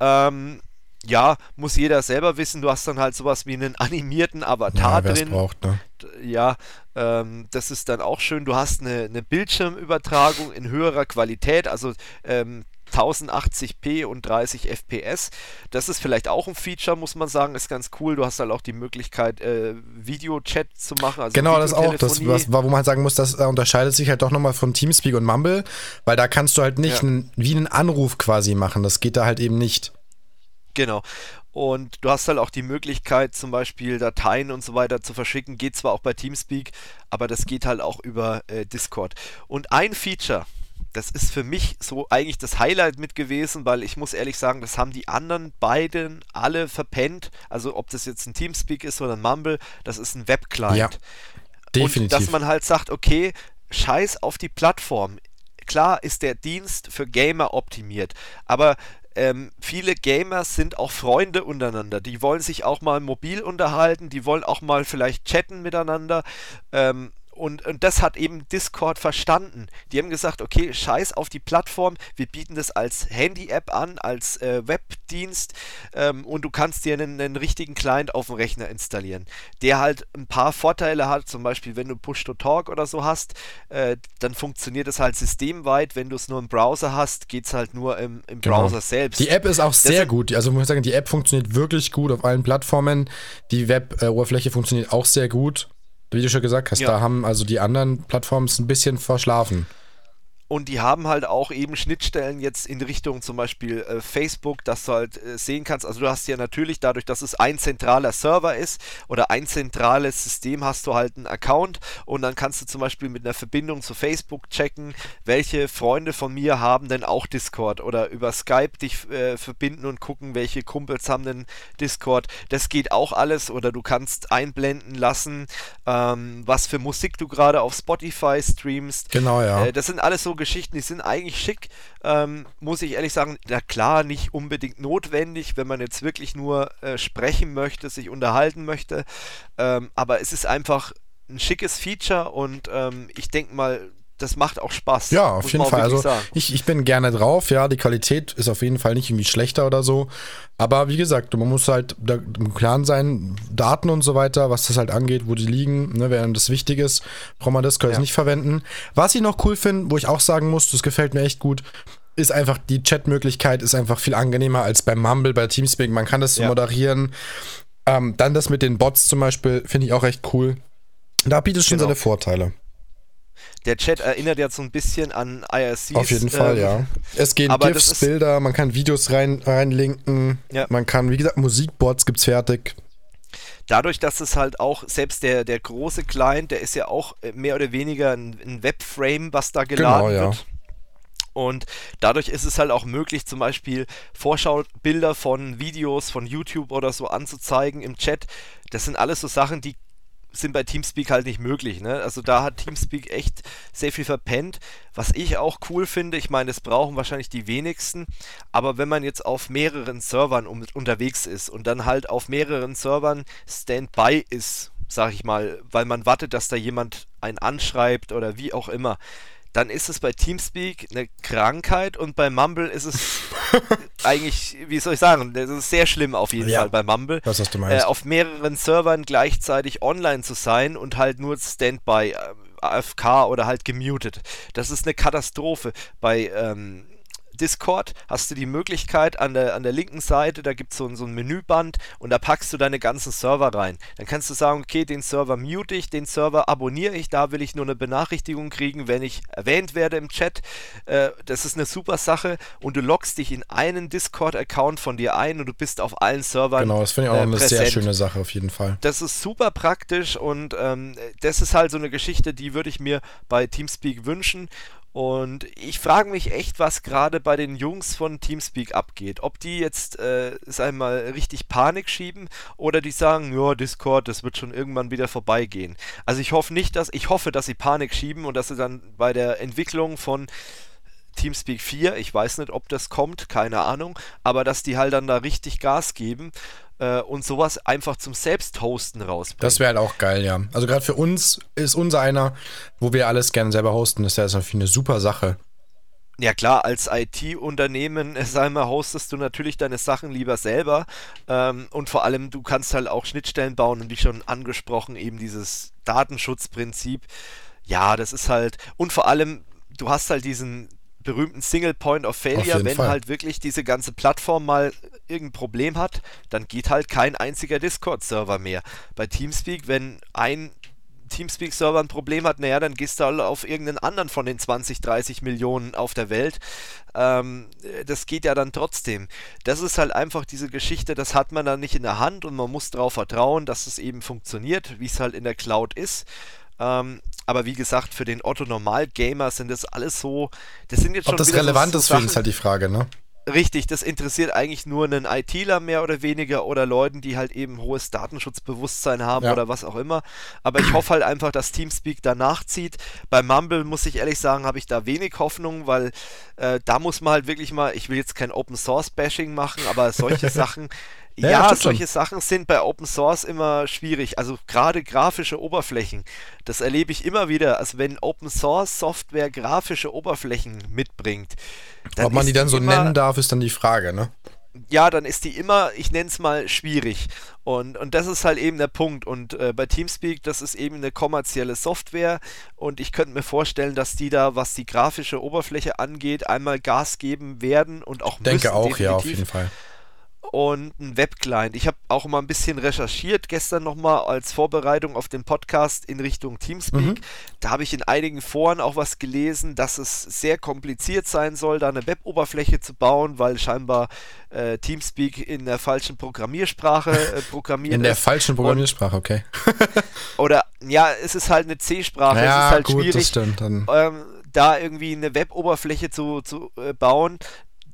Ähm, ja, muss jeder selber wissen. Du hast dann halt sowas wie einen animierten Avatar ja, drin. Braucht, ne? Ja, ähm, das ist dann auch schön. Du hast eine, eine Bildschirmübertragung in höherer Qualität, also ähm, 1080p und 30 FPS. Das ist vielleicht auch ein Feature, muss man sagen, ist ganz cool. Du hast halt auch die Möglichkeit, äh, Videochat zu machen. Also genau, das auch. Das, was, wo man halt sagen muss, das unterscheidet sich halt doch nochmal von Teamspeak und Mumble, weil da kannst du halt nicht ja. n, wie einen Anruf quasi machen. Das geht da halt eben nicht. Genau. Und du hast halt auch die Möglichkeit, zum Beispiel Dateien und so weiter zu verschicken. Geht zwar auch bei Teamspeak, aber das geht halt auch über äh, Discord. Und ein Feature, das ist für mich so eigentlich das Highlight mit gewesen, weil ich muss ehrlich sagen, das haben die anderen beiden alle verpennt. Also ob das jetzt ein Teamspeak ist oder ein Mumble, das ist ein Webclient. Ja, definitiv. Und dass man halt sagt, okay, scheiß auf die Plattform. Klar ist der Dienst für Gamer optimiert, aber ähm, viele Gamer sind auch Freunde untereinander. Die wollen sich auch mal mobil unterhalten, die wollen auch mal vielleicht chatten miteinander. Ähm, und, und das hat eben Discord verstanden. Die haben gesagt, okay, scheiß auf die Plattform, wir bieten das als Handy-App an, als äh, Webdienst ähm, und du kannst dir einen, einen, richtigen Client auf dem Rechner installieren, der halt ein paar Vorteile hat, zum Beispiel wenn du Push-to-Talk oder so hast, äh, dann funktioniert es halt systemweit, wenn du es nur im Browser hast, geht es halt nur im, im genau. Browser selbst. Die App ist auch sehr das gut, also muss ich sagen, die App funktioniert wirklich gut auf allen Plattformen, die Web-Oberfläche funktioniert auch sehr gut wie du schon gesagt hast, ja. da haben also die anderen Plattformen ein bisschen verschlafen. Und die haben halt auch eben Schnittstellen jetzt in Richtung zum Beispiel äh, Facebook, dass du halt äh, sehen kannst. Also du hast ja natürlich dadurch, dass es ein zentraler Server ist oder ein zentrales System, hast du halt einen Account und dann kannst du zum Beispiel mit einer Verbindung zu Facebook checken, welche Freunde von mir haben denn auch Discord oder über Skype dich äh, verbinden und gucken, welche Kumpels haben denn Discord. Das geht auch alles oder du kannst einblenden lassen, ähm, was für Musik du gerade auf Spotify streamst. Genau, ja. Äh, das sind alles so Geschichten, die sind eigentlich schick, ähm, muss ich ehrlich sagen, na klar, nicht unbedingt notwendig, wenn man jetzt wirklich nur äh, sprechen möchte, sich unterhalten möchte, ähm, aber es ist einfach ein schickes Feature und ähm, ich denke mal, das macht auch Spaß. Ja, auf jeden Fall. Also ich, ich bin gerne drauf, ja, die Qualität ist auf jeden Fall nicht irgendwie schlechter oder so. Aber wie gesagt, man muss halt im Klaren sein, Daten und so weiter, was das halt angeht, wo die liegen, ne, während das wichtig ist, braucht man das, kann ja. nicht verwenden. Was ich noch cool finde, wo ich auch sagen muss, das gefällt mir echt gut, ist einfach, die Chatmöglichkeit ist einfach viel angenehmer als beim Mumble, bei Teamspeak. Man kann das so ja. moderieren. Ähm, dann das mit den Bots zum Beispiel, finde ich auch recht cool. Da bietet es schon genau. seine Vorteile. Der Chat erinnert jetzt so ein bisschen an IRC. Auf jeden Fall, ähm, ja. Es gehen GIFs, Bilder, man kann Videos rein, reinlinken. Ja. Man kann, wie gesagt, Musikboards gibt's fertig. Dadurch, dass es halt auch, selbst der, der große Client, der ist ja auch äh, mehr oder weniger ein, ein Webframe, was da geladen genau, ja. wird. Und dadurch ist es halt auch möglich, zum Beispiel Vorschaubilder von Videos von YouTube oder so anzuzeigen im Chat. Das sind alles so Sachen, die sind bei Teamspeak halt nicht möglich. Ne? Also da hat Teamspeak echt sehr viel verpennt. Was ich auch cool finde, ich meine, das brauchen wahrscheinlich die wenigsten, aber wenn man jetzt auf mehreren Servern um, unterwegs ist und dann halt auf mehreren Servern Standby ist, sag ich mal, weil man wartet, dass da jemand einen anschreibt oder wie auch immer, dann ist es bei Teamspeak eine Krankheit und bei Mumble ist es eigentlich, wie soll ich sagen, das ist sehr schlimm auf jeden ja, Fall bei Mumble. Was hast du meinst? Äh, auf mehreren Servern gleichzeitig online zu sein und halt nur Standby, äh, AFK oder halt gemutet. Das ist eine Katastrophe. Bei ähm, Discord hast du die Möglichkeit an der, an der linken Seite, da gibt es so, so ein Menüband und da packst du deine ganzen Server rein. Dann kannst du sagen, okay, den Server mute ich, den Server abonniere ich, da will ich nur eine Benachrichtigung kriegen, wenn ich erwähnt werde im Chat. Äh, das ist eine super Sache und du loggst dich in einen Discord-Account von dir ein und du bist auf allen Servern. Genau, das finde ich auch äh, eine sehr schöne Sache auf jeden Fall. Das ist super praktisch und ähm, das ist halt so eine Geschichte, die würde ich mir bei Teamspeak wünschen. Und ich frage mich echt, was gerade bei den Jungs von Teamspeak abgeht. Ob die jetzt äh, es einmal richtig Panik schieben oder die sagen, ja, Discord, das wird schon irgendwann wieder vorbeigehen. Also ich hoffe nicht, dass ich hoffe, dass sie Panik schieben und dass sie dann bei der Entwicklung von Teamspeak 4, ich weiß nicht, ob das kommt, keine Ahnung, aber dass die halt dann da richtig Gas geben äh, und sowas einfach zum Selbsthosten rausbringen. Das wäre halt auch geil, ja. Also gerade für uns ist unser einer, wo wir alles gerne selber hosten, das ist ja natürlich eine super Sache. Ja klar, als IT-Unternehmen, einmal hostest du natürlich deine Sachen lieber selber ähm, und vor allem du kannst halt auch Schnittstellen bauen und wie schon angesprochen, eben dieses Datenschutzprinzip. Ja, das ist halt und vor allem du hast halt diesen berühmten Single Point of Failure, wenn Fall. halt wirklich diese ganze Plattform mal irgendein Problem hat, dann geht halt kein einziger Discord-Server mehr. Bei Teamspeak, wenn ein Teamspeak-Server ein Problem hat, naja, dann gehst du halt auf irgendeinen anderen von den 20, 30 Millionen auf der Welt. Ähm, das geht ja dann trotzdem. Das ist halt einfach diese Geschichte, das hat man dann nicht in der Hand und man muss darauf vertrauen, dass es eben funktioniert, wie es halt in der Cloud ist. Ähm, aber wie gesagt, für den Otto-Normal-Gamer sind das alles so. Das sind jetzt Ob schon das relevant so, ist für ihn, ist halt die Frage, ne? Richtig, das interessiert eigentlich nur einen ITler mehr oder weniger oder Leuten, die halt eben hohes Datenschutzbewusstsein haben ja. oder was auch immer. Aber ich hoffe halt einfach, dass Teamspeak danach zieht. Bei Mumble muss ich ehrlich sagen, habe ich da wenig Hoffnung, weil äh, da muss man halt wirklich mal, ich will jetzt kein Open Source Bashing machen, aber solche Sachen, ja, ja solche. Sachen sind bei Open Source immer schwierig. Also gerade grafische Oberflächen, das erlebe ich immer wieder. Also wenn Open Source Software grafische Oberflächen mitbringt. Ob man die dann so immer, nennen darf, ist dann die Frage, ne? Ja, dann ist die immer, ich nenne es mal, schwierig. Und, und das ist halt eben der Punkt. Und äh, bei Teamspeak, das ist eben eine kommerzielle Software. Und ich könnte mir vorstellen, dass die da, was die grafische Oberfläche angeht, einmal Gas geben werden und auch ich denke müssen, auch, definitiv. ja, auf jeden Fall und ein Webclient. Ich habe auch mal ein bisschen recherchiert gestern nochmal als Vorbereitung auf den Podcast in Richtung Teamspeak. Mhm. Da habe ich in einigen Foren auch was gelesen, dass es sehr kompliziert sein soll, da eine Web-Oberfläche zu bauen, weil scheinbar äh, Teamspeak in der falschen Programmiersprache äh, programmiert In der ist. falschen Programmiersprache, und, okay. oder ja, es ist halt eine C-Sprache, ja, es ist halt gut, schwierig. Das stimmt, dann. Ähm, da irgendwie eine Web-Oberfläche zu, zu äh, bauen,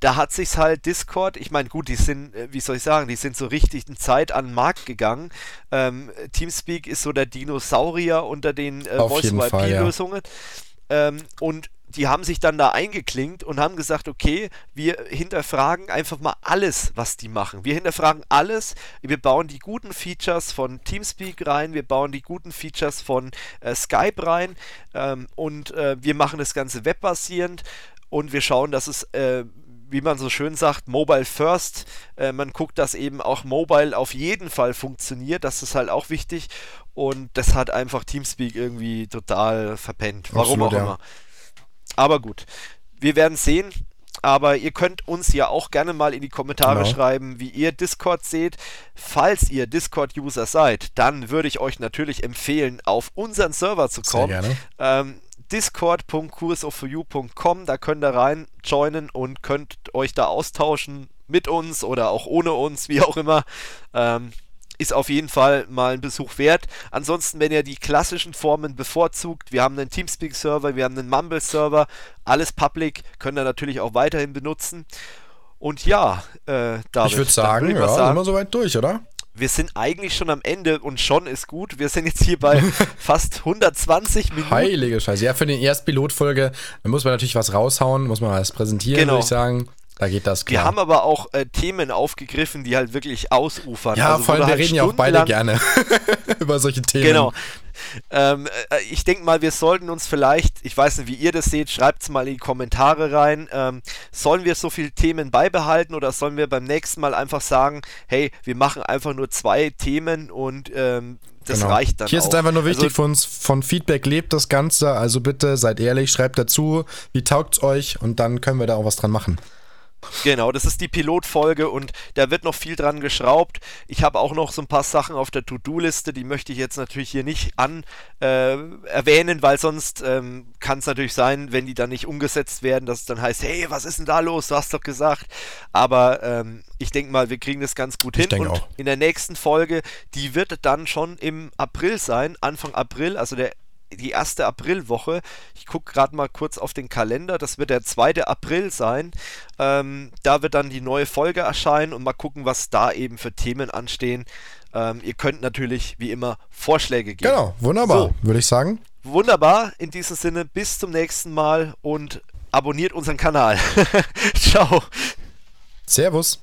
da hat sich's halt Discord, ich meine, gut, die sind, äh, wie soll ich sagen, die sind so richtig in Zeit an den Markt gegangen. Ähm, Teamspeak ist so der Dinosaurier unter den äh, Voice-IP-Lösungen. Ja. Ähm, und die haben sich dann da eingeklinkt und haben gesagt, okay, wir hinterfragen einfach mal alles, was die machen. Wir hinterfragen alles. Wir bauen die guten Features von Teamspeak rein, wir bauen die guten Features von äh, Skype rein ähm, und äh, wir machen das Ganze webbasierend und wir schauen, dass es äh, wie man so schön sagt, Mobile First. Äh, man guckt, dass eben auch Mobile auf jeden Fall funktioniert. Das ist halt auch wichtig. Und das hat einfach Teamspeak irgendwie total verpennt. Warum Absolut, auch ja. immer. Aber gut, wir werden sehen. Aber ihr könnt uns ja auch gerne mal in die Kommentare genau. schreiben, wie ihr Discord seht. Falls ihr Discord-User seid, dann würde ich euch natürlich empfehlen, auf unseren Server zu kommen. Sehr gerne. Ähm, discord.kursoforyou.com, da könnt ihr rein joinen und könnt euch da austauschen mit uns oder auch ohne uns, wie auch immer. Ähm, ist auf jeden Fall mal ein Besuch wert. Ansonsten, wenn ihr die klassischen Formen bevorzugt, wir haben einen Teamspeak-Server, wir haben einen Mumble-Server, alles public, könnt ihr natürlich auch weiterhin benutzen. Und ja, äh, David, ich würde sagen, würd ja, sagen, sind wir soweit durch, oder? Wir sind eigentlich schon am Ende und schon ist gut. Wir sind jetzt hier bei fast 120 Minuten. Heilige Scheiße. Ja, für die Erstpilotfolge muss man natürlich was raushauen, muss man was präsentieren, genau. würde ich sagen. Da geht das klar. Wir haben aber auch äh, Themen aufgegriffen, die halt wirklich ausufern. Ja, also, vor allem, wir halt reden ja auch beide gerne über solche Themen. Genau. Ähm, äh, ich denke mal, wir sollten uns vielleicht, ich weiß nicht, wie ihr das seht, schreibt es mal in die Kommentare rein. Ähm, sollen wir so viele Themen beibehalten oder sollen wir beim nächsten Mal einfach sagen, hey, wir machen einfach nur zwei Themen und ähm, das genau. reicht dann. Hier ist einfach nur wichtig also, für uns, von Feedback lebt das Ganze. Also bitte seid ehrlich, schreibt dazu, wie taugt es euch und dann können wir da auch was dran machen. Genau, das ist die Pilotfolge und da wird noch viel dran geschraubt. Ich habe auch noch so ein paar Sachen auf der To-Do-Liste, die möchte ich jetzt natürlich hier nicht an äh, erwähnen, weil sonst ähm, kann es natürlich sein, wenn die dann nicht umgesetzt werden, dass es dann heißt, hey, was ist denn da los? Du hast doch gesagt. Aber ähm, ich denke mal, wir kriegen das ganz gut ich hin. Und auch. in der nächsten Folge, die wird dann schon im April sein, Anfang April, also der die erste Aprilwoche. Ich gucke gerade mal kurz auf den Kalender. Das wird der 2. April sein. Ähm, da wird dann die neue Folge erscheinen und mal gucken, was da eben für Themen anstehen. Ähm, ihr könnt natürlich wie immer Vorschläge geben. Genau, wunderbar, so, würde ich sagen. Wunderbar. In diesem Sinne, bis zum nächsten Mal und abonniert unseren Kanal. Ciao. Servus.